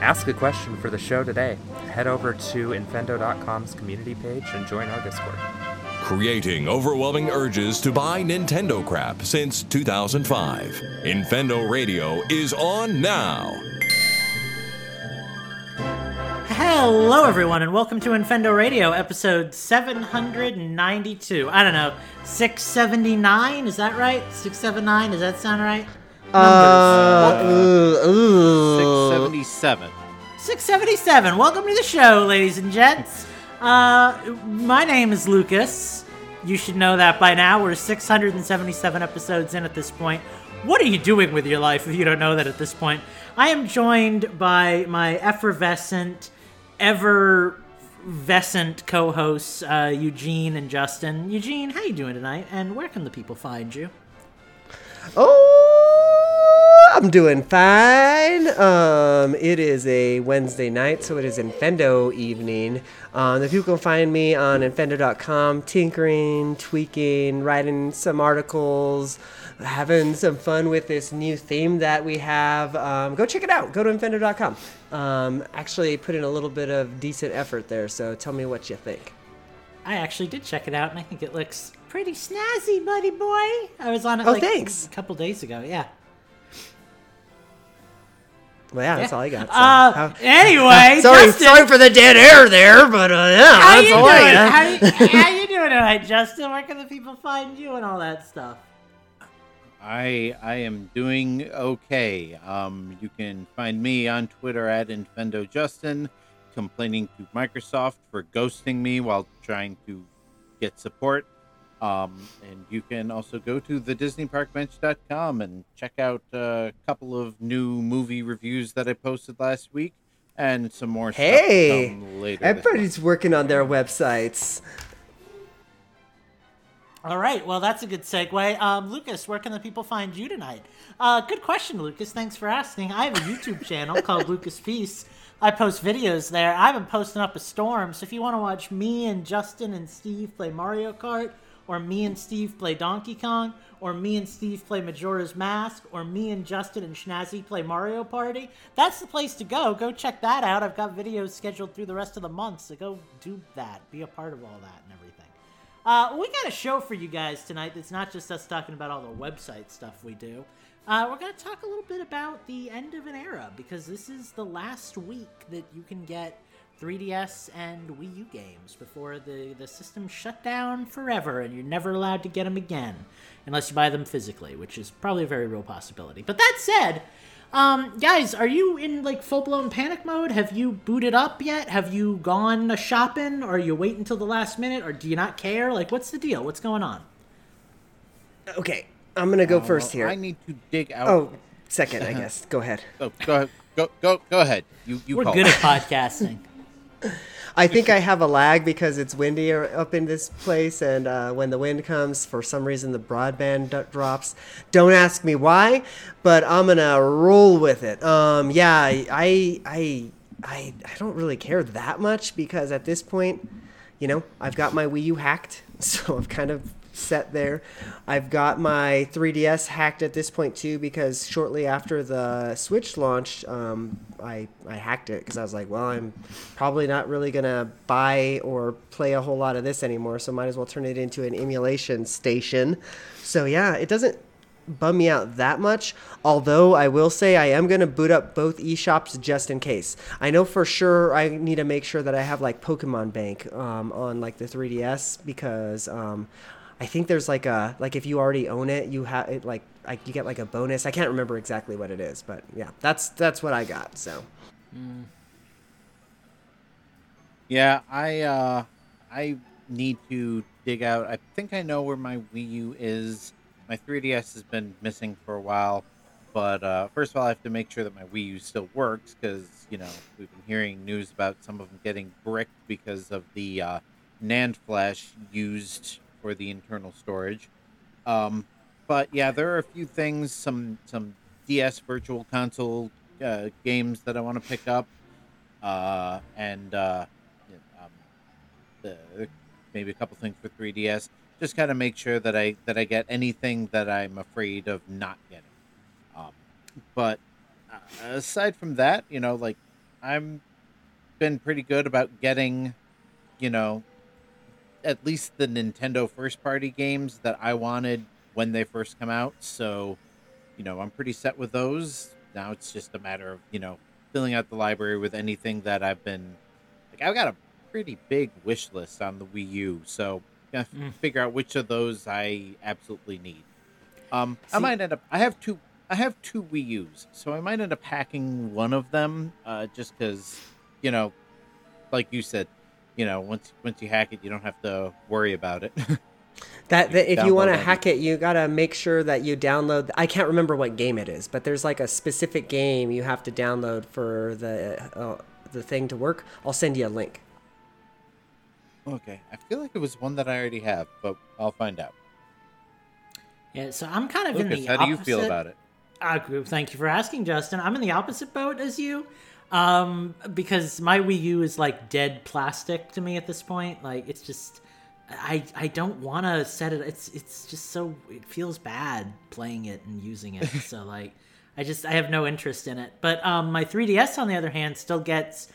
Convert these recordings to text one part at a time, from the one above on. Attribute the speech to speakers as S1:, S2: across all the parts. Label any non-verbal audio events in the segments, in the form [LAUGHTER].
S1: Ask a question for the show today. Head over to Infendo.com's community page and join our Discord.
S2: Creating overwhelming urges to buy Nintendo crap since 2005. Infendo Radio is on now.
S3: Hello, everyone, and welcome to Infendo Radio, episode 792. I don't know, 679? Is that right? 679? Does that sound right?
S4: Uh,
S5: 677.
S3: 677. Welcome to the show, ladies and gents. Uh, my name is Lukas. You should know that by now. We're 677 episodes in at this point. What are you doing with your life if you don't know that at this point? I am joined by my effervescent, ever-vescent co-hosts, uh, Eugene and Justin. Eugene, how are you doing tonight? And where can the people find you?
S4: Oh, I'm doing fine. Um, it is a Wednesday night, so it is Infendo evening. Um, the people can find me on infendo.com, tinkering, tweaking, writing some articles, having some fun with this new theme that we have. Um, go check it out. Go to infendo.com. Um, actually, put in a little bit of decent effort there, so tell me what you think.
S3: I actually did check it out, and I think it looks pretty snazzy, buddy boy. I was on it
S4: Oh,
S3: like
S4: thanks.
S3: a couple days ago. Yeah.
S4: Well, yeah, that's all I got. so
S3: Uh,
S4: how-
S3: anyway, [LAUGHS]
S4: sorry,
S3: Justin,
S4: sorry for the dead air there, but uh, yeah,
S3: how
S4: that's
S3: you
S4: all
S3: doing?
S4: I got.
S3: How you, how you doing tonight, Justin? Where can the people find you and all that stuff?
S5: I I am doing okay. Um, you can find me on Twitter at InfendoJustin, complaining to Microsoft for ghosting me while trying to get support. Um, and you can also go to the DisneyParkBench.com and check out uh, a couple of new movie reviews that I posted last week, and some more.
S4: Hey,
S5: come later.
S4: everybody's working on their websites.
S3: All right, well, that's a good segue. Um, Lukas, where can the people find you tonight? Uh, good question, Lukas. Thanks for asking. I have a YouTube channel [LAUGHS] called Lukas Peace. I post videos there. I've been posting up a storm, so if you want to watch me and Justin and Steve play Mario Kart, or me and Steve play Donkey Kong, or me and Steve play Majora's Mask, or me and Justin and Schnazzy play Mario Party, that's the place to go. Go check that out. I've got videos scheduled through the rest of the month, so go do that. Be a part of all that and everything. Uh, we got a show for you guys tonight that's not just us talking about all the website stuff we do. Uh, we're going to talk a little bit about the end of an era because this is the last week that you can get 3DS and Wii U games before the, the system shut down forever and you're never allowed to get them again unless you buy them physically, which is probably a very real possibility. But that said, um, guys, are you in like full blown panic mode? Have you booted up yet? Have you gone shopping? Or are you waiting until the last minute? Or do you not care? Like, what's the deal? What's going on?
S4: Okay, I'm gonna go
S5: Uh,
S4: first
S5: well,
S4: here.
S5: I need to dig out.
S4: Oh, second, I [LAUGHS] guess. Go ahead.
S5: Oh, go ahead. Go go go ahead. You you
S3: We're
S5: call
S3: good at podcasting. [LAUGHS]
S4: I think I have a lag because it's windy up in this place, and uh, when the wind comes, for some reason the broadband d- drops. Don't ask me why, but I'm gonna roll with it. Um, yeah, I, I, I, I, I don't really care that much because at this point, you know, I've got my Wii U hacked, [LAUGHS] so I've kind of set there. I've got my 3DS hacked at this point too because shortly after the Switch launched, um, I I hacked it because I was like, well, I'm probably not really gonna buy or play a whole lot of this anymore, so might as well turn it into an emulation station. So yeah, it doesn't bum me out that much. Although I will say I am going to boot up both eShops just in case. I know for sure I need to make sure that I have like Pokemon Bank um, on like the 3DS because um, I think there's like a like if you already own it, you have it like like you get like a bonus. I can't remember exactly what it is, but yeah, that's that's what I got. So
S5: Yeah, I uh I need to dig out. I think I know where my Wii U is. My 3DS has been missing for a while, but uh, first of all, I have to make sure that my Wii U still works because you know we've been hearing news about some of them getting bricked because of the uh, NAND flash used for the internal storage. Um, but yeah, there are a few things, some some DS Virtual Console uh, games that I want to pick up, uh, and uh, um, the, maybe a couple things for 3DS. Just kind of make sure that I that I get anything that I'm afraid of not getting. Um, but uh, aside from that, you know, like I'm been pretty good about getting, you know, at least the Nintendo first party games that I wanted when they first come out. So, you know, I'm pretty set with those. Now it's just a matter of, you know, filling out the library with anything that I've been like I've got a pretty big wish list on the Wii U. So,
S3: Mm.
S5: figure out which of those I absolutely need. Um I might end up I have two I have two Wii U's, so I might end up hacking one of them uh just cuz you know, like you said, you know, once once you hack it, you don't have to worry about it. [LAUGHS]
S4: That,
S5: You
S4: that if you want to hack it, you gotta make sure that you download. I can't remember what game it is, but there's like a specific game you have to download for the uh, the thing to work. I'll send you a link.
S5: okay, I feel like it was one that I already have, but I'll find out.
S3: Yeah, so I'm kind of in
S5: Lukas,
S3: the
S5: how do you feel about it?
S3: Uh, thank you for asking, Justin. I'm in the opposite boat as you, um, because my Wii U is like dead plastic to me at this point. Like it's just, I I don't want to set it. It's it's just so it feels bad playing it and using it. [LAUGHS] so like, I just I have no interest in it. But um, my 3DS on the other hand still gets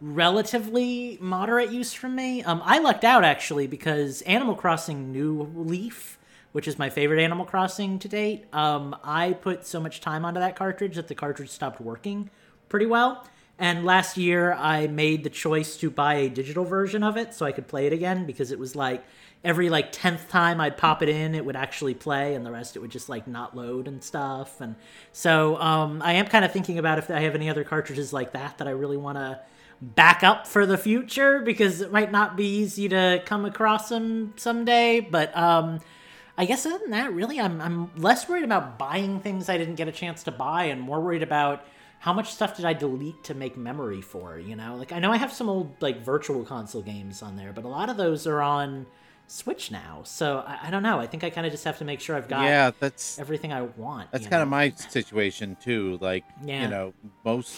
S3: relatively moderate use from me. Um, I lucked out actually because Animal Crossing New Leaf, which is my favorite Animal Crossing to date, um, I put so much time onto that cartridge that the cartridge stopped working pretty well. And last year, I made the choice to buy a digital version of it so I could play it again because it was like every like tenth time I'd pop it in, it would actually play, and the rest it would just like not load and stuff. And so um, I am kind of thinking about if I have any other cartridges like that that I really want to back up for the future because it might not be easy to come across them someday. But um, I guess other than that, really, I'm I'm less worried about buying things I didn't get a chance to buy, and more worried about how much stuff did I delete to make memory for. You know, like I know I have some old like virtual console games on there, but a lot of those are on Switch now. So I, I don't know. I think I kind of just have to make sure I've got
S5: Yeah, that's
S3: everything I want.
S5: That's kind of my situation too. Like,
S3: Yeah.
S5: you know, most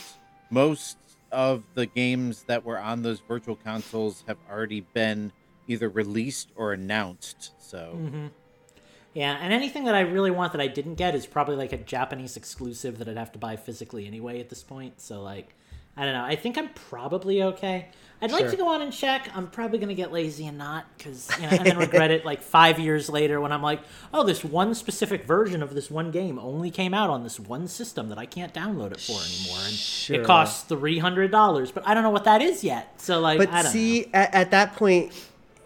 S5: most of the games that were on those virtual consoles have already been either released or announced. So,
S3: Mm-hmm. Yeah, and anything that I really want that I didn't get is probably like a Japanese exclusive that I'd have to buy physically anyway at this point. So like, I don't know. I think I'm probably okay. I'd like to go on and check. I'm probably gonna get lazy and not because you know, and then regret it like five years later when I'm like, oh, this one specific version of this one game only came out on this one system that I can't download it for anymore, and
S4: Sure.
S3: it costs three hundred dollars, but I don't know what that is yet. So like,
S4: But
S3: I don't know.
S4: see, at, at that point,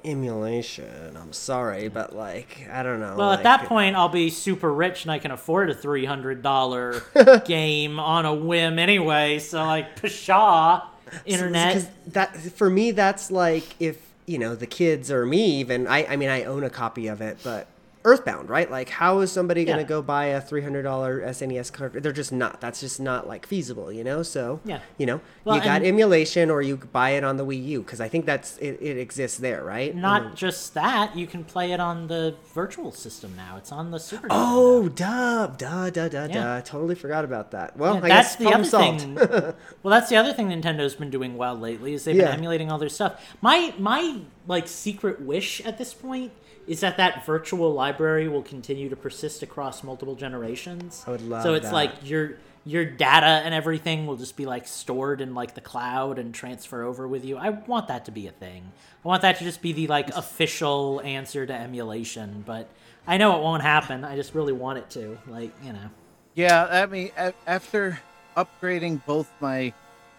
S4: emulation. I'm sorry, but like, I don't know.
S3: Well,
S4: like,
S3: at that point, I'll be super rich and I can afford a three hundred dollar [LAUGHS] game on a whim anyway. So like, pshaw, internet.
S4: because that for me, that's like if you know the kids or me even. I I mean, I own a copy of it, but Earthbound, right? Like, how is somebody gonna go buy a three hundred dollar SNES card? They're just not. That's just not like feasible, you know. So
S3: Yeah.
S4: you know,
S3: Well,
S4: you got emulation, or you buy it on the Wii U because I think that's it, it exists there, right?
S3: Not
S4: And
S3: just that, you can play it on the virtual system now. It's on the Super.
S4: Oh, duh, duh, duh, duh,
S3: Yeah.
S4: duh. Totally forgot about that. Well,
S3: Yeah,
S4: I
S3: that's
S4: guess
S3: the other
S4: solved.
S3: thing. [LAUGHS] well, that's the other thing Nintendo's been doing well lately is they've
S4: Yeah.
S3: been emulating all their stuff. My my like secret wish at this point is that that virtual library will continue to persist across multiple generations.
S4: I would love that.
S3: So it's
S4: that.
S3: like your your data and everything will just be like stored in like the cloud and transfer over with you. I want that to be a thing. I want that to just be the like official answer to emulation, but I know it won't happen. I just really want it to. Like, you know.
S5: yeah, I mean, after upgrading both my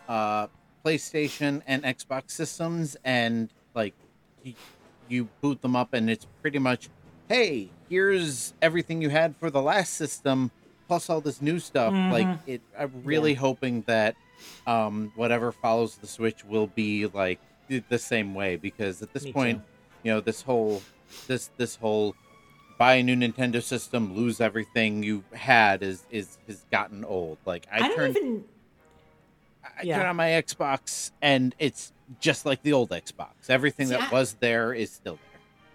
S5: uh, PlayStation and Xbox systems, and like you, boot them up, and it's pretty much, hey, here's everything you had for the last system, plus all this new stuff. Like, it, I'm really hoping that um, whatever follows the Switch will be like the same way, because at this
S3: Me
S5: point,
S3: too.
S5: you know, this whole this this whole buy a new Nintendo system, lose everything you had is is has gotten old. Like I,
S3: I,
S5: turned
S3: even
S5: I
S3: yeah.
S5: turn on my Xbox and it's just like the old Xbox. Everything
S3: See,
S5: that
S3: I-
S5: was there is still there.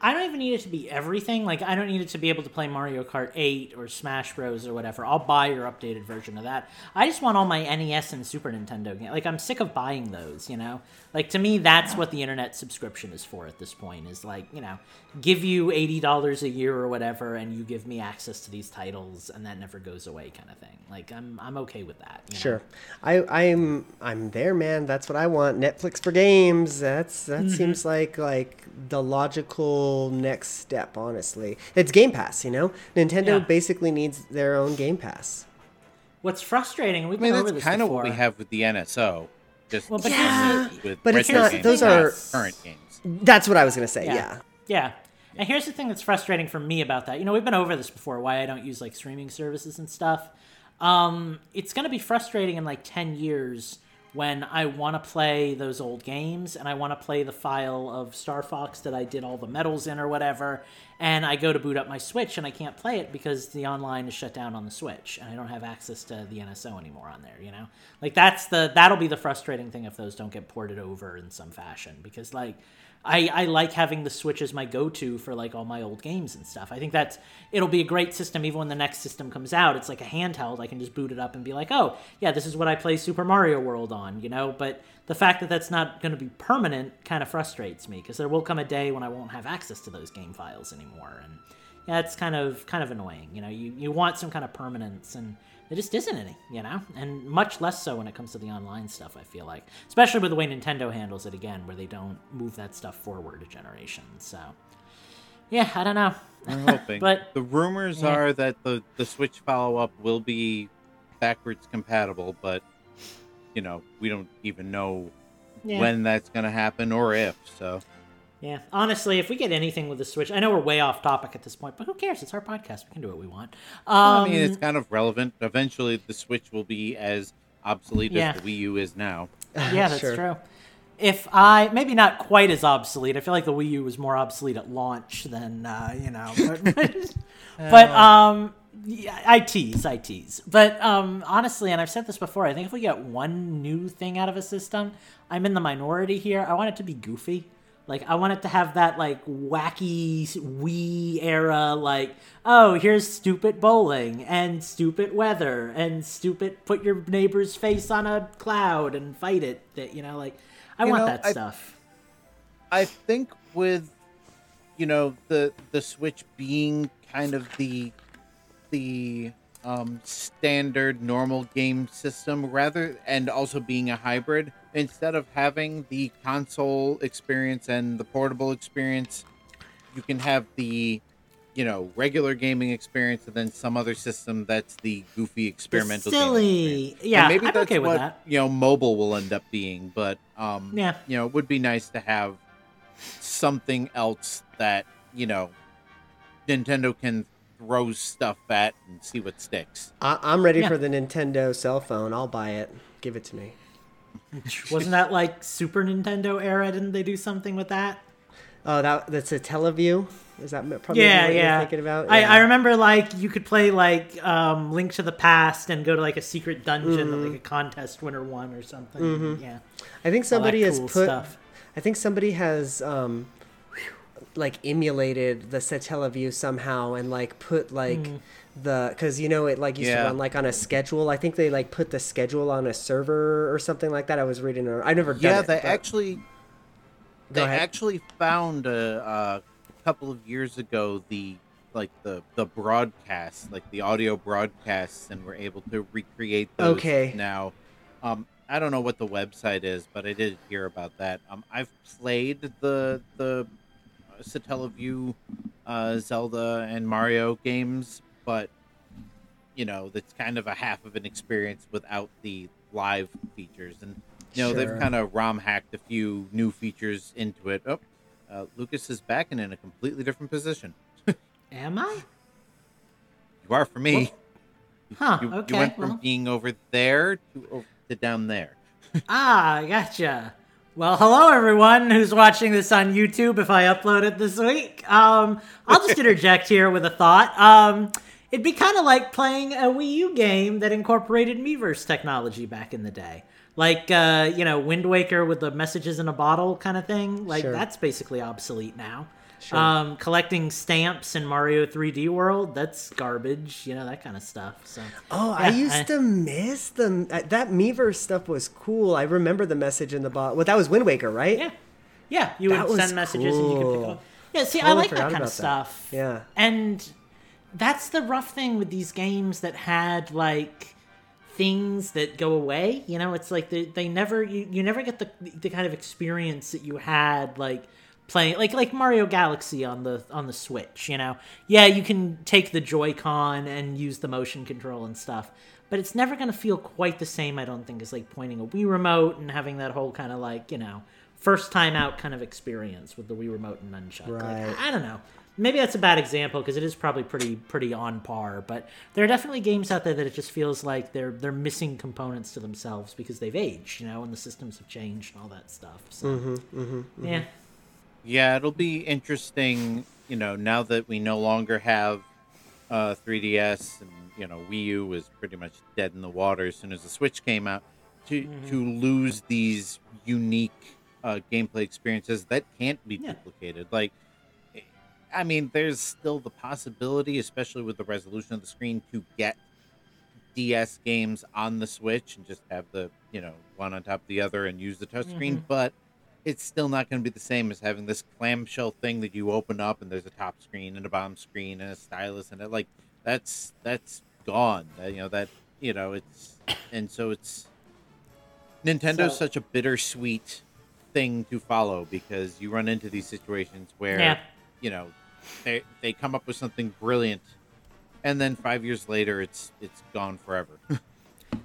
S3: I don't even need it to be everything. Like I don't need it to be able to play Mario Kart 8 or Smash Bros or whatever. I'll buy your updated version of that. I just want all my NES and Super Nintendo games. Like I'm sick of buying those, you know? Like to me that's what the internet subscription is for at this point is like, you know, give you $80 a year or whatever and you give me access to these titles and that never goes away kind of thing. Like I'm I'm okay with that. you know?
S4: Sure, I I'm I'm there, man. That's what I want. Netflix for games. That's that mm-hmm. seems like like the logical next step. Honestly, it's Game Pass. You know, Nintendo
S3: Yeah.
S4: basically needs their own Game Pass.
S3: What's frustrating, we've
S5: I mean,
S3: been over
S5: that's
S3: this
S5: kind of what we have with the NSO. Just
S3: Well, but
S4: Yeah,
S5: with- with
S4: but it's not-
S5: games,
S4: those
S5: not
S4: are-
S5: current games.
S4: That's what I was gonna say.
S3: Yeah.
S4: Yeah.
S3: Yeah. And here's the thing that's frustrating for me about that. You know, we've been over this before, why I don't use like streaming services and stuff. Um, it's going to be frustrating in like 10 years when I want to play those old games and I want to play the file of Star Fox that I did all the medals in or whatever, and I go to boot up my Switch and I can't play it because the online is shut down on the Switch and I don't have access to the NSO anymore on there, you know? Like that's the that'll be the frustrating thing if those don't get ported over in some fashion because like I, I like having the Switch as my go-to for like all my old games and stuff. I think that's it'll be a great system even when the next system comes out. It's like a handheld. I can just boot it up and be like, oh yeah, this is what I play Super Mario World on, you know. But the fact that that's not going to be permanent kind of frustrates me because there will come a day when I won't have access to those game files anymore, and yeah, it's kind of kind of annoying. You know, you you want some kind of permanence and. There just isn't any, you know, and much less so when it comes to the online stuff. I feel like, especially with the way Nintendo handles it again, where they don't move that stuff forward a generation. So, yeah, I don't know.
S5: We're [LAUGHS] hoping.
S3: But-
S5: the rumors
S3: Yeah.
S5: are that the the Switch follow up will be backwards compatible, but you know we don't even know
S3: Yeah.
S5: when that's going to happen or if. So
S3: Yeah, honestly, if we get anything with the Switch, I know we're way off topic at this point, but who cares? It's our podcast. We can do what we want. Um,
S5: I mean, it's kind of relevant. Eventually, the Switch will be as obsolete
S3: Yeah.
S5: as the Wii U is now.
S3: yeah, that's [LAUGHS]
S4: Sure.
S3: true. If I maybe not quite as obsolete, I feel like the Wii U was more obsolete at launch than uh, you know. [LAUGHS] But, [LAUGHS] but um, yeah, I tease, I tease. But um, honestly, and I've said this before, I think if we get one new thing out of a system, I'm in the minority here. I want it to be goofy. Like I want it to have that like wacky Wii era, like oh here's stupid bowling and stupid weather and stupid put your neighbor's face on a cloud and fight it. That you know, like I
S5: You
S3: want
S5: know,
S3: that
S5: I-
S3: stuff.
S5: I think with you know the the Switch being kind of the the um, standard normal game system rather and also being a hybrid instead of having the console experience and the portable experience you can have the you know regular gaming experience and then some other system that's the goofy experimental gaming
S3: silly, yeah.
S5: And maybe
S3: I'm
S5: that's
S3: okay with
S5: what
S3: that.
S5: you know mobile will end up being but um
S3: Yeah.
S5: you know it would be nice to have something else that you know nintendo can throw stuff at and see what sticks
S4: I, I'm ready
S3: Yeah.
S4: for the Nintendo cell phone. I'll buy it. Give it to me.
S3: Wasn't that like Super Nintendo era? Didn't they do something with that?
S4: Oh, that that's a Teleview. Is that probably
S3: yeah,
S4: what
S3: yeah.
S4: you're thinking about?
S3: I,
S4: Yeah.
S3: I remember like you could play like um, Link to the Past and go to like a secret dungeon that
S4: Mm-hmm.
S3: like a contest winner won or something. Yeah,
S4: I think somebody has
S3: cool
S4: put.
S3: stuff.
S4: I think somebody has um, like emulated the Satellaview somehow and like put like
S3: Hmm.
S4: The because you know it like used to
S5: Yeah.
S4: run like on a schedule. I think they like put the schedule on a server or something like that. I was reading. or I never
S5: yeah
S4: it,
S5: they
S4: but-
S5: actually they
S4: ahead.
S5: actually found a, a couple of years ago the like the the broadcasts like the audio broadcasts and were able to recreate those
S4: Okay.
S5: now um i don't know what the website is but i did hear about that um i've played the the Satellaview uh zelda and mario games but you know that's kind of a half of an experience without the live features and you know
S4: Sure.
S5: they've kind of rom hacked a few new features into it oh uh, lucas is back and in a completely different position [LAUGHS]
S3: Am I?
S5: you are for me
S3: Huh?
S5: you, you went from
S3: well-
S5: being over there to over to down there [LAUGHS]
S3: Ah, gotcha. Well, hello everyone who's watching this on YouTube. If I upload it this week, um, I'll just [LAUGHS] interject here with a thought. Um, it'd be kind of like playing a Wii U game that incorporated Miiverse technology back in the day, like uh, you know Wind Waker with the messages in a bottle kind of thing. Like
S4: Sure.
S3: that's basically obsolete now.
S4: Sure.
S3: Um, collecting stamps in Mario 3D World, that's garbage. You know that kind of stuff. So.
S4: Oh, I
S3: Yeah,
S4: used to miss them. uh, That Miiverse stuff was cool. I remember the message in the bot. Well, that was Wind Waker, right?
S3: Yeah, yeah. You
S4: That
S3: would send messages and you could pick
S4: cool.
S3: up. Yeah, see, I like that kind of
S4: that.
S3: stuff.
S4: Yeah.
S3: and that's the rough thing with these games that had like things that go away. You know, it's like they, they never you, you never get the the kind of experience that you had like playing like like Mario Galaxy on the on the Switch, you know. Yeah, you can take the Joy-Con and use the motion control and stuff, but it's never going to feel quite the same I don't think as like pointing a Wii remote and having that whole kind of like, you know, first time out kind of experience with the Wii remote and nunchuck. Like,
S4: Right.
S3: I don't know. Maybe that's a bad example because it is probably pretty pretty on par, but there are definitely games out there that it just feels like they're they're missing components to themselves because they've aged, you know, and the systems have changed and all that stuff. So yeah,
S5: Yeah, it'll be interesting, you know, now that we no longer have uh, 3DS and you know Wii U was pretty much dead in the water as soon as the Switch came out, to
S3: Mm-hmm.
S5: to lose these unique uh, gameplay experiences that can't be
S3: Yeah.
S5: duplicated. Like, I mean, there's still the possibility, especially with the resolution of the screen, to get DS games on the Switch and just have the you know one on top of the other and use the touchscreen,
S3: Mm-hmm.
S5: but it's still not going to be the same as having this clamshell thing that you open up and there's a top screen and a bottom screen and a stylus and it like that's that's gone. That, you know that you know it's and so it's Nintendo's
S3: So-
S5: such a bittersweet thing to follow because you run into these situations where
S3: Yeah.
S5: you know they they come up with something brilliant and then 5 years later it's it's gone forever. [LAUGHS]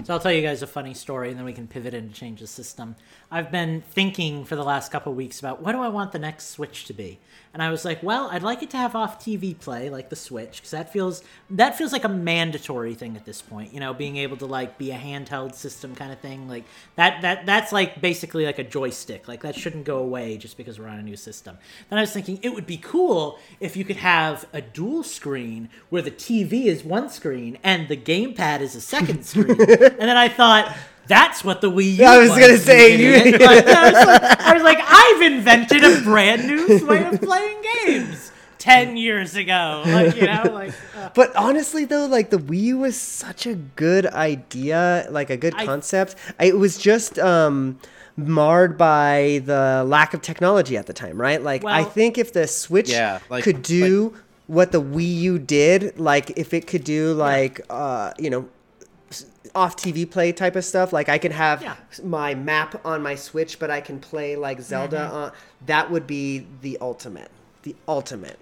S3: So I'll tell you guys a funny story, and then we can pivot and change the system. I've been thinking for the last couple weeks about what do I want the next Switch to be, and I was like, well, I'd like it to have off TV play like the Switch, because that feels that feels like a mandatory thing at this point. You know, being able to like be a handheld system kind of thing, like that that that's like basically like a joystick. Like that shouldn't go away just because we're on a new system. Then I was thinking it would be cool if you could have a dual screen where the TV is one screen and the gamepad is a second [LAUGHS] screen. And then I thought, that's what the Wii U.
S4: I was gonna say,
S3: you
S4: you-
S3: idiot. Like, I, was like, I was like, I've invented a brand new way of playing games. Ten years ago, like you know, like uh,
S4: But honestly, though, like the Wii U was such a good idea, like a good
S3: I-
S4: concept. I, it was just um, marred by the lack of technology at the time, right? Like, I think if the Switch
S5: Yeah, like-
S4: could do what the Wii U did, like if it could do like uh, you know off TV play type of stuff. Like I could have
S3: Yeah.
S4: my map on my Switch, but I can play like Zelda.
S3: Mm-hmm.
S4: On, that would be the ultimate. The ultimate.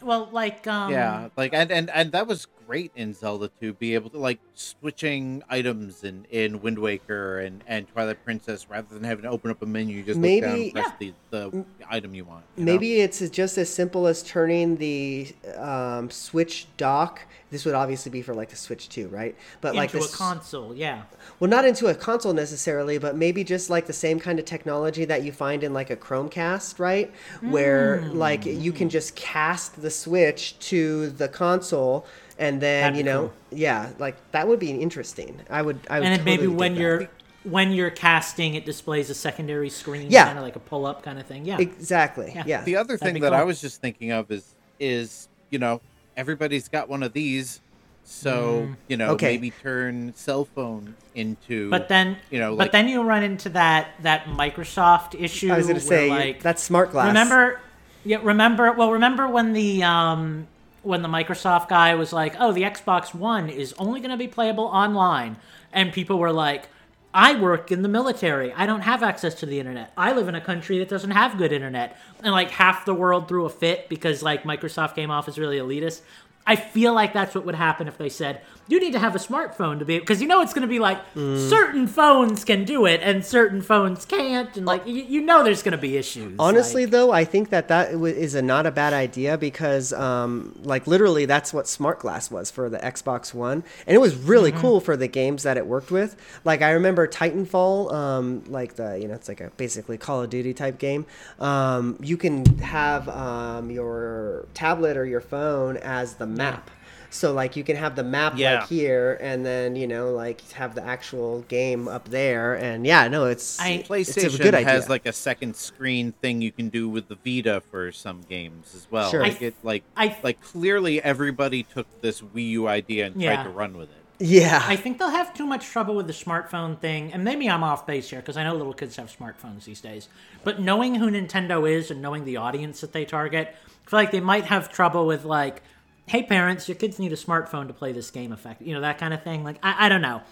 S3: well, like um,
S5: yeah, like and, and and that was great in Zelda to be able to like switching items in in Wind Waker and and Twilight Princess rather than having to open up a menu, you just look down
S4: Maybe-
S5: and press the, the item you want. you know?
S4: Maybe it's just as simple as turning the um, Switch dock. This would obviously be for like the Switch too, right? But like
S3: into a console, yeah.
S4: well, not into a console necessarily, but maybe just like the same kind of technology that you find in like a Chromecast, right? Where
S3: Hmm.
S4: like you can just cast the Switch to the console, and then
S3: That'd
S4: you know,
S3: cool.
S4: yeah, like that would be interesting. I would, I would.
S3: And then maybe when you're when you're casting, it displays a secondary screen,
S4: Yeah.
S3: kind of like a pull up kind of thing. Yeah,
S4: exactly,
S3: Yeah.
S4: yeah.
S5: the other
S3: That'd
S5: thing
S3: be
S5: that I was just thinking of is is you know everybody's got one of these, so you know
S4: Okay.
S5: maybe turn cell phone into.
S3: Mm. but then
S5: you know,
S3: but then you run into that that Microsoft issue.
S4: I was gonna say
S3: like,
S4: that's smart glass.
S3: Remember, yeah, remember. Well, remember when the um when the Microsoft guy was like, "Oh, the Xbox One is only going to be playable online," and people were like. I work in the military. I don't have access to the internet. I live in a country that doesn't have good internet. And like half the world threw a fit because like Microsoft came off as really elitist. I feel like that's what would happen if they said, you need to have a smartphone to be because you know it's going to be like
S4: Mm.
S3: certain phones can do it and certain phones can't and like you, you know there's going to be issues
S4: Honestly,
S3: like-
S4: though, I think that that is a not a bad idea because, um, like, literally, that's what Smart Glass was for the Xbox One, and it was really
S3: Mm-hmm.
S4: cool for the games that it worked with. Like, I remember Titanfall, um, like the you know, it's like a basically Call of Duty type game. Um, you can have um, your tablet or your phone as the map. So like you can have the map
S5: Yeah.
S4: like here, and then you know like have the actual game up there, and yeah, no, it's
S3: I-
S4: it's a
S5: PlayStation
S4: good idea.
S5: has like a second screen thing you can do with the Vita for some games as well.
S4: Sure.
S5: Like
S3: I-
S5: it, like
S3: I-
S5: like clearly everybody took this Wii U idea and
S3: Yeah.
S5: tried to run with it.
S4: yeah,
S3: I think they'll have too much trouble with the smartphone thing, and maybe I'm off base here because I know little kids have smartphones these days. But knowing who Nintendo is and knowing the audience that they target, I feel like they might have trouble with like, "Hey parents, your kids need a smartphone to play this game." Effect, you know that kind of thing. Like I, I don't know.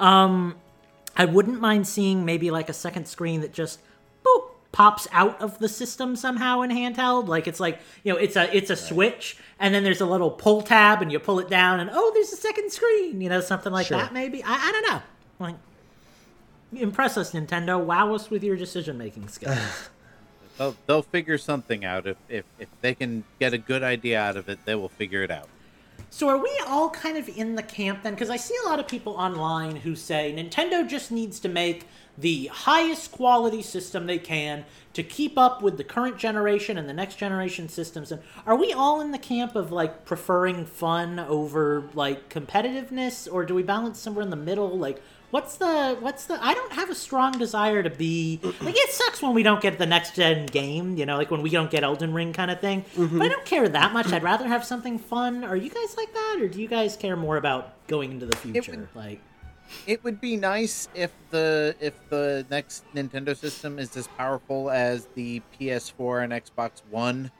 S3: Um, I wouldn't mind seeing maybe like a second screen that just boop pops out of the system somehow in handheld. Like it's like you know it's a it's a switch and then there's a little pull tab and you pull it down and oh there's a second screen. You know something like
S4: Sure.
S3: that maybe. I, I don't know. Like impress us Nintendo. Wow us with your decision making skills. [LAUGHS]
S5: They'll, they'll figure something out if, if if they can get a good idea out of it. They will figure it out.
S3: So are we all kind of in the camp then? Because I see a lot of people online who say Nintendo just needs to make the highest quality system they can to keep up with the current generation and the next generation systems. And are we all in the camp of like preferring fun over like competitiveness, or do we balance somewhere in the middle? Like, what's the what's the? I don't have a strong desire to be like. It sucks when we don't get the next gen game, you know, like when we don't get Elden Ring kind of thing. But I don't care that much. I'd rather have something fun. Are you guys like that, or do you guys care more about going into the future? Like,
S5: It would be nice if the if the next Nintendo system is as powerful as the PS4 and Xbox One.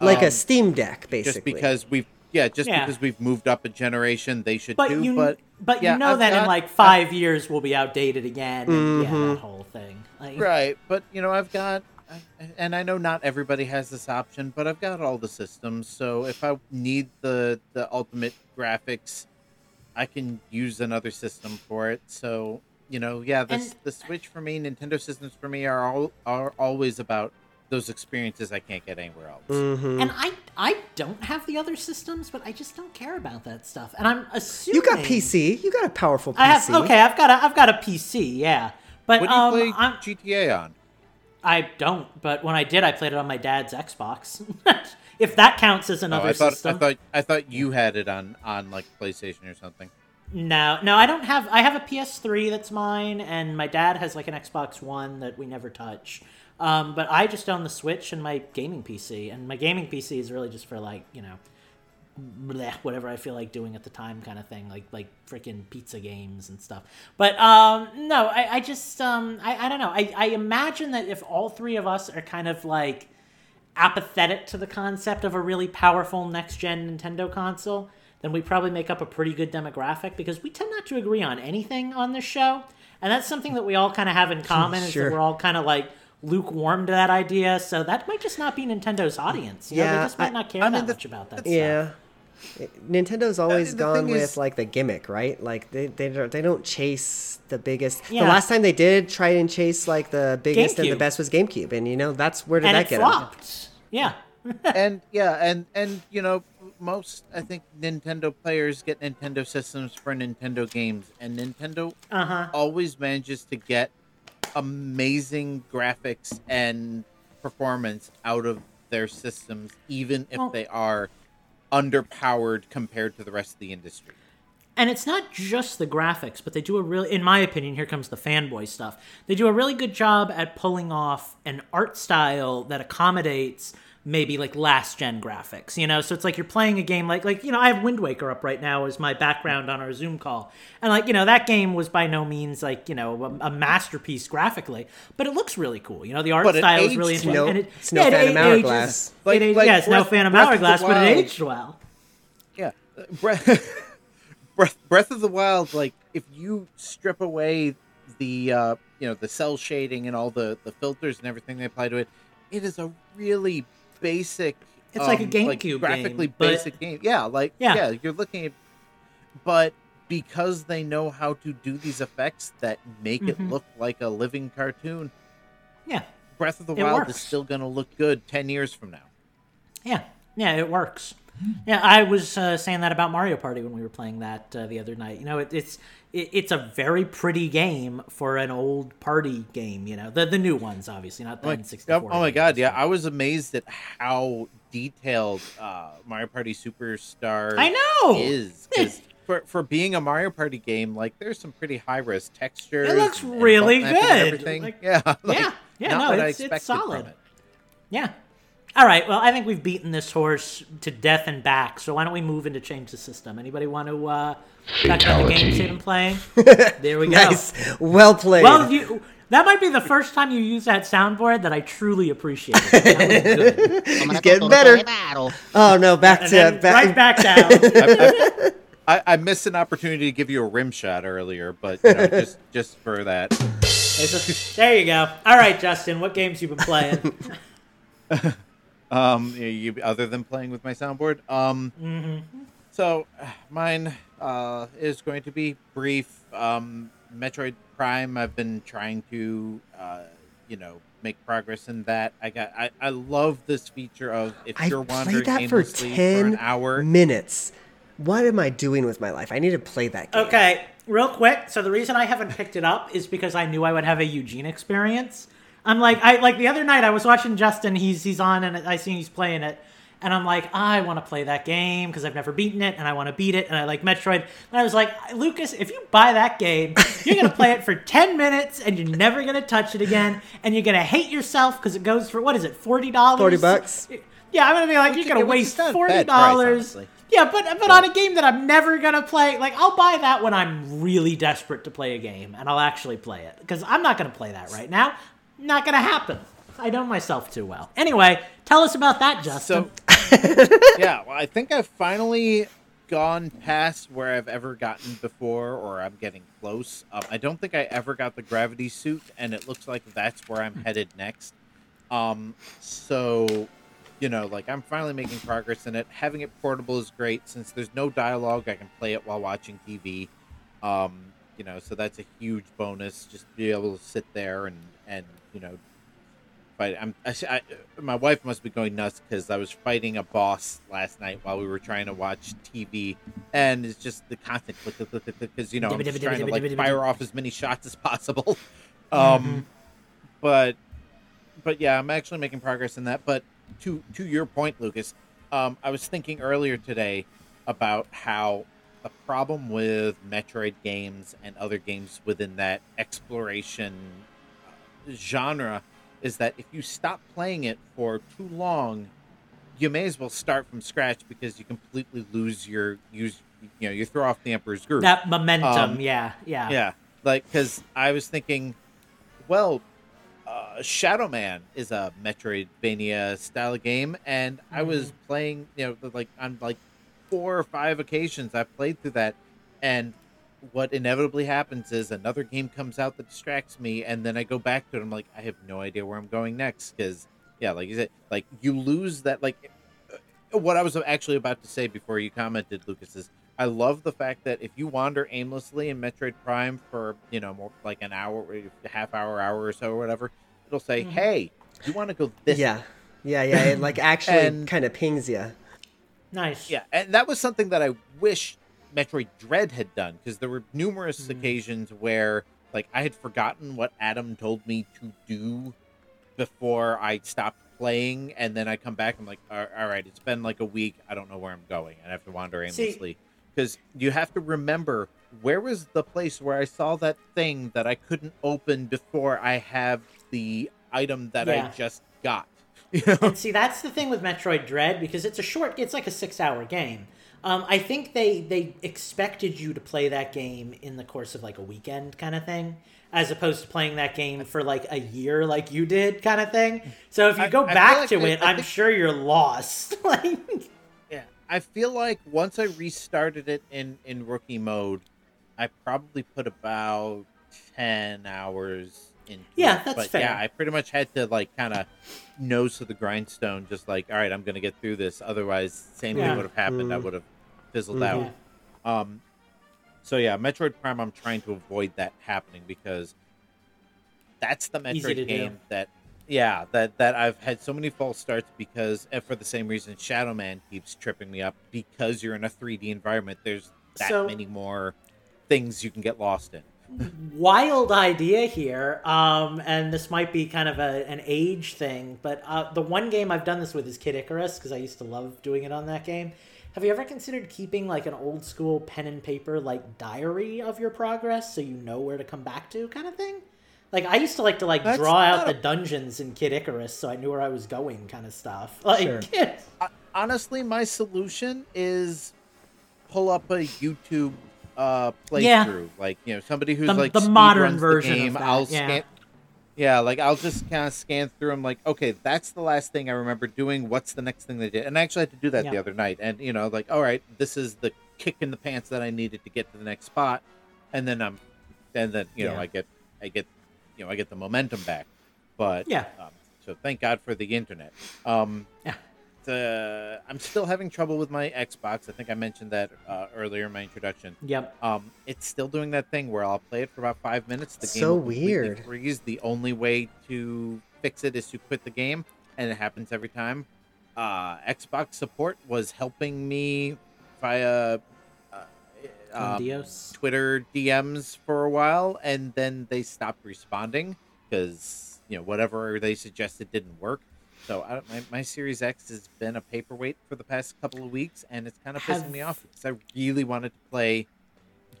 S4: like a
S5: um,
S4: Steam Deck, basically.
S5: Just because we've yeah, just
S3: Yeah.
S5: because we've moved up a generation, they should
S3: but
S5: do.
S3: you,
S5: but
S3: but
S5: yeah,
S3: you know
S5: I've
S3: that in like five years we'll be outdated again. And, Yeah, that mm-hmm. whole thing. Like,
S5: Right, but you know, I've got, and I know not everybody has this option, but I've got all the systems. So if I need the the ultimate graphics, I can use another system for it. So you know, yeah, this
S3: And-
S5: the Switch for me, Nintendo systems for me are all are always about those experiences I can't get anywhere else.
S4: Mm-hmm.
S3: And I I don't have the other systems, but I just don't care about that stuff. And I'm assuming
S4: you got PC, you got a powerful PC.
S3: I have okay. I've got a I've got a PC. Yeah, but
S5: What do you
S3: um,
S5: play
S3: I'm,
S5: GTA on?
S3: I don't. But when I did, I played it on my dad's Xbox. [LAUGHS] if that counts as
S5: Oh,
S3: another
S5: I thought
S3: system.
S5: I thought I thought you had it on on like PlayStation or something.
S3: No, no, I don't have. I have a PS3 that's mine, and my dad has like an Xbox One that we never touch. Um, but I just own the Switch and my gaming PC, and my gaming PC is really just for like you know, bleh, whatever I feel like doing at the time, kind of thing, like like freaking pizza games and stuff. But um, no, I, I just um, I, I don't know. I, I imagine that if all three of us are kind of like apathetic to the concept of a really powerful next gen Nintendo console, then we probably make up a pretty good demographic because we tend not to agree on anything on this show. And that's something that we all kind of have in common is that we're all kind of like lukewarm to that idea. So that might just not be Nintendo's audience. You know,
S4: Yeah,
S3: they just might
S4: I-
S3: not care
S5: I
S3: that
S5: mean, the-
S3: much about that stuff.
S4: Yeah.
S3: stuff.
S4: Nintendo's always
S5: the
S4: gone with
S5: is-
S4: like the gimmick, right? Like they they don't, they don't chase the biggest.
S3: Yeah.
S4: The last time they did try and chase like the biggest and the best was GameCube, and you know that's where did
S3: And
S4: that
S3: it
S4: get 'em?
S3: flopped. Yeah. [LAUGHS]
S5: and yeah, and and you know, most I think Nintendo players get Nintendo systems for Nintendo games, and Nintendo
S3: Uh huh.
S5: always manages to get amazing graphics and performance out of their systems, even if
S3: Well-
S5: they are underpowered compared to the rest of the industry.
S3: And it's not just the graphics, but they do a really, in my opinion, here comes the fanboy stuff. They do a really good job at pulling off an art style that accommodates maybe like last gen graphics, you know? So it's like you're playing a game like, like, you know, I have Wind Waker up right now as my background on our Zoom call. And like, you know, that game was by no means like, you know, a, a masterpiece graphically, but it looks really cool. You know, the art
S5: But
S3: style is really interesting.
S4: no-
S3: and it,
S4: it's no
S3: yeah, it
S4: Phantom
S3: a-
S4: Hourglass.
S5: Like-
S3: it
S5: like
S3: yeah, it's no Phantom
S5: Breath
S3: Hourglass, but it aged well.
S5: Yeah, Breath, [LAUGHS] Breath, Breath of the Wild. Like if you strip away the uh, you know the cel shading and all the the filters and everything they apply to it, it is a really basic.
S3: It's like a
S5: um,
S3: GameCube
S5: graphically
S3: game, but-
S5: basic game. Yeah, like
S3: Yeah.
S5: yeah. you're looking at, but because they know how to do these effects that make
S3: Mhm.
S5: it look like a living cartoon,
S3: Yeah.
S5: Breath of the
S3: It
S5: Wild is still going to look good ten years from now.
S3: Yeah, yeah, it works. Yeah, I was uh, saying that about Mario Party when we were playing that uh, the other night. You know, it, it's it, it's a very pretty game for an old party game. You know, the the new ones, obviously, not the
S5: Like,
S3: N64.
S5: oh, oh my god, yeah, I was amazed at how detailed uh, Mario Party Superstar
S3: I know.
S5: is for for being a Mario Party game, like there's some pretty high res textures.
S3: It looks really
S5: button mapping and
S3: good.
S5: Everything,
S3: Like- [LAUGHS]
S5: yeah, like,
S3: Yeah, yeah, no, it's- it's solid.
S5: it.
S3: Yeah. All right. Well, I think we've beaten this horse to death and back. So why don't we move into change the system? Anybody want to uh, talk about the games they've been playing? [LAUGHS] There we go.
S4: Nice. Well played.
S3: Well, you, that might be the first time you use that soundboard that I truly appreciate. That was.
S4: He's [LAUGHS] getting better. Oh no, back
S3: And
S4: to
S3: then
S4: back.
S3: right back down. [LAUGHS]
S5: I, I missed an opportunity to give you a rim shot earlier, but you know, just just for that.
S3: A- there you go. All right, Justin, what games you been playing?
S5: Um, you, you other than playing with my soundboard. Um,
S3: Mm-hmm.
S5: so uh, mine uh is going to be brief. Um, Metroid Prime. I've been trying to, uh, you know, make progress in that. I got. I, I love this feature of if
S4: I
S5: you're wandering
S4: played that for
S5: aimlessly
S4: ten
S5: an hour.
S4: minutes. What am I doing with my life? I need to play that game.
S3: Okay, real quick. So the reason I haven't picked it up is because I knew I would have a Eugene experience. I'm like, I like the other night I was watching Justin. He's he's on and I see he's playing it, and I'm like, I want to play that game because I've never beaten it and I want to beat it and I like Metroid. And I was like, Lukas, if you buy that game, you're gonna play it for [LAUGHS] ten minutes and you're never gonna touch it again, and you're gonna hate yourself because it goes for what is it, forty dollars?
S4: 40 bucks?
S3: Yeah, I'm gonna be like,
S5: Which-
S3: you're gonna waste forty dollars. Yeah, but but on a game that I'm never gonna play, like I'll buy that when I'm really desperate to play a game, and I'll actually play it because I'm not gonna play that right now. Not gonna happen. I know myself too well. Anyway, tell us about that, Justin.
S5: So, [LAUGHS] yeah, well, I think I've finally gone past where I've ever gotten before, or I'm getting close. Um, I don't think I ever got the gravity suit, and it looks like that's where I'm headed next. Um, so, you know, like I'm finally making progress in it. Having it portable is great since there's no dialogue. I can play it while watching TV. Um, you know, so that's a huge bonus. Just be able to sit there and and you know fight. I'm I, I, my wife must be going nuts because I was fighting a boss last night while we were trying to watch TV, and it's just the constant click click click click because you know I'm just trying to like fire off as many shots as possible. [LAUGHS] Um, but but yeah, I'm actually making progress in that. But to to your point, Lukas, um, I was thinking earlier today about how the problem with Metroid games and other games within that exploration genre is that if you stop playing it for too long, you may as well start from scratch because you completely lose your use. You know, you throw off the Emperor's Groove.
S3: that momentum,
S5: um,
S3: yeah, yeah,
S5: Yeah, like because I was thinking, well, uh, Shadow Man is a Metroidvania style game, and I was playing, you know, like on like four or five occasions I played through that, and what inevitably happens is another game comes out that distracts me, and then I go back to it. I'm like, I have no idea where I'm going next because, yeah, like you said, like you lose that. Like uh, what I was actually about to say before you commented, Lukas, is I love the fact that if you wander aimlessly in Metroid Prime for you know more like an hour, half hour, hour or so, or whatever, it'll say, "Hey, you want to go this?"
S4: Yeah, yeah, yeah. It like actually kind of pings you.
S3: nice.
S5: Yeah, and that was something that I wish Metroid Dread had done because there were numerous
S3: Mm-hmm.
S5: occasions where like I had forgotten what Adam told me to do before I stopped playing, and then I come back. I'm like, "All- all right, it's been like a week. I don't know where I'm going, and I have to wander aimlessly because you have to remember where was the place where I saw that thing that I couldn't open before I have the item that
S3: Yeah.
S5: I just got. [LAUGHS] You know?
S3: And see, that's the thing with Metroid Dread because it's a short. It's like a six-hour game. Um, I think they they expected you to play that game in the course of like a weekend kind of thing, as opposed to playing that game for like a year, like you did, kind of thing. So if you
S5: I-
S3: go
S5: I
S3: back
S5: like
S3: to it,
S5: I
S3: I'm
S5: think-
S3: sure you're lost. [LAUGHS] like,
S5: Yeah, I feel like once I restarted it in in rookie mode, I probably put about ten hours into
S3: Yeah,
S5: it.
S3: that's
S5: but
S3: fair.
S5: yeah, I pretty much had to like kind of nose to the grindstone, just like, all right, I'm gonna get through this. Otherwise, same
S3: Yeah.
S5: thing would have happened. I mm-hmm. would have fizzled mm-hmm.
S3: out.
S5: Um, so yeah, Metroid Prime. I'm trying to avoid that happening because that's the
S3: Easy to
S5: Metroid
S3: do.
S5: game that yeah, that that I've had so many false starts because, and for the same reason, Shadow Man keeps tripping me up because you're in a 3D environment. There's that
S3: So-
S5: many more things you can get lost in.
S3: Wild idea here um and this might be kind of a, an age thing but uh, the one game i've done this with is kid icarus because i used to love doing it on that game. Have you ever considered keeping like an old school pen and paper like diary of your progress so you know where to come back to kind of thing? Like i used to like to like
S5: That's
S3: draw out
S5: not
S3: the dungeons in kid icarus so i knew where i was going kind of stuff. [LAUGHS] Like
S4: Sure. [LAUGHS]
S5: Honestly, my solution is pull up a YouTube uh playthrough,
S3: Yeah.
S5: like you know somebody who's
S3: The-
S5: like
S3: the modern
S5: the
S3: version of
S5: game. I'll
S3: yeah.
S5: scan. Yeah, like I'll just kind of scan through. I'm like, okay, that's the last thing I remember doing. What's the next thing they did? And I actually had to do that the other night. And you know, like, all right, this is the kick in the pants that I needed to get to the next spot. And then I'm, and then you know, I get, I get, you know, I get the momentum back. But
S3: Yeah.
S5: um, so thank God for the internet. Um,
S3: Yeah.
S5: The I'm still having trouble with my Xbox. I think I mentioned that uh, earlier in my introduction.
S3: yep
S5: Um, it's still doing that thing where I'll play it for about five minutes. The game
S4: So
S5: will completely
S4: weird.
S5: Freeze. The only way to fix it is to quit the game, and it happens every time. Uh, Xbox support was helping me via uh, um, Twitter DMs for a while, and then they stopped responding because you know whatever they suggested didn't work. So I, my my Series X has been a paperweight for the past couple of weeks, and it's kind of pissing me off because I really wanted to play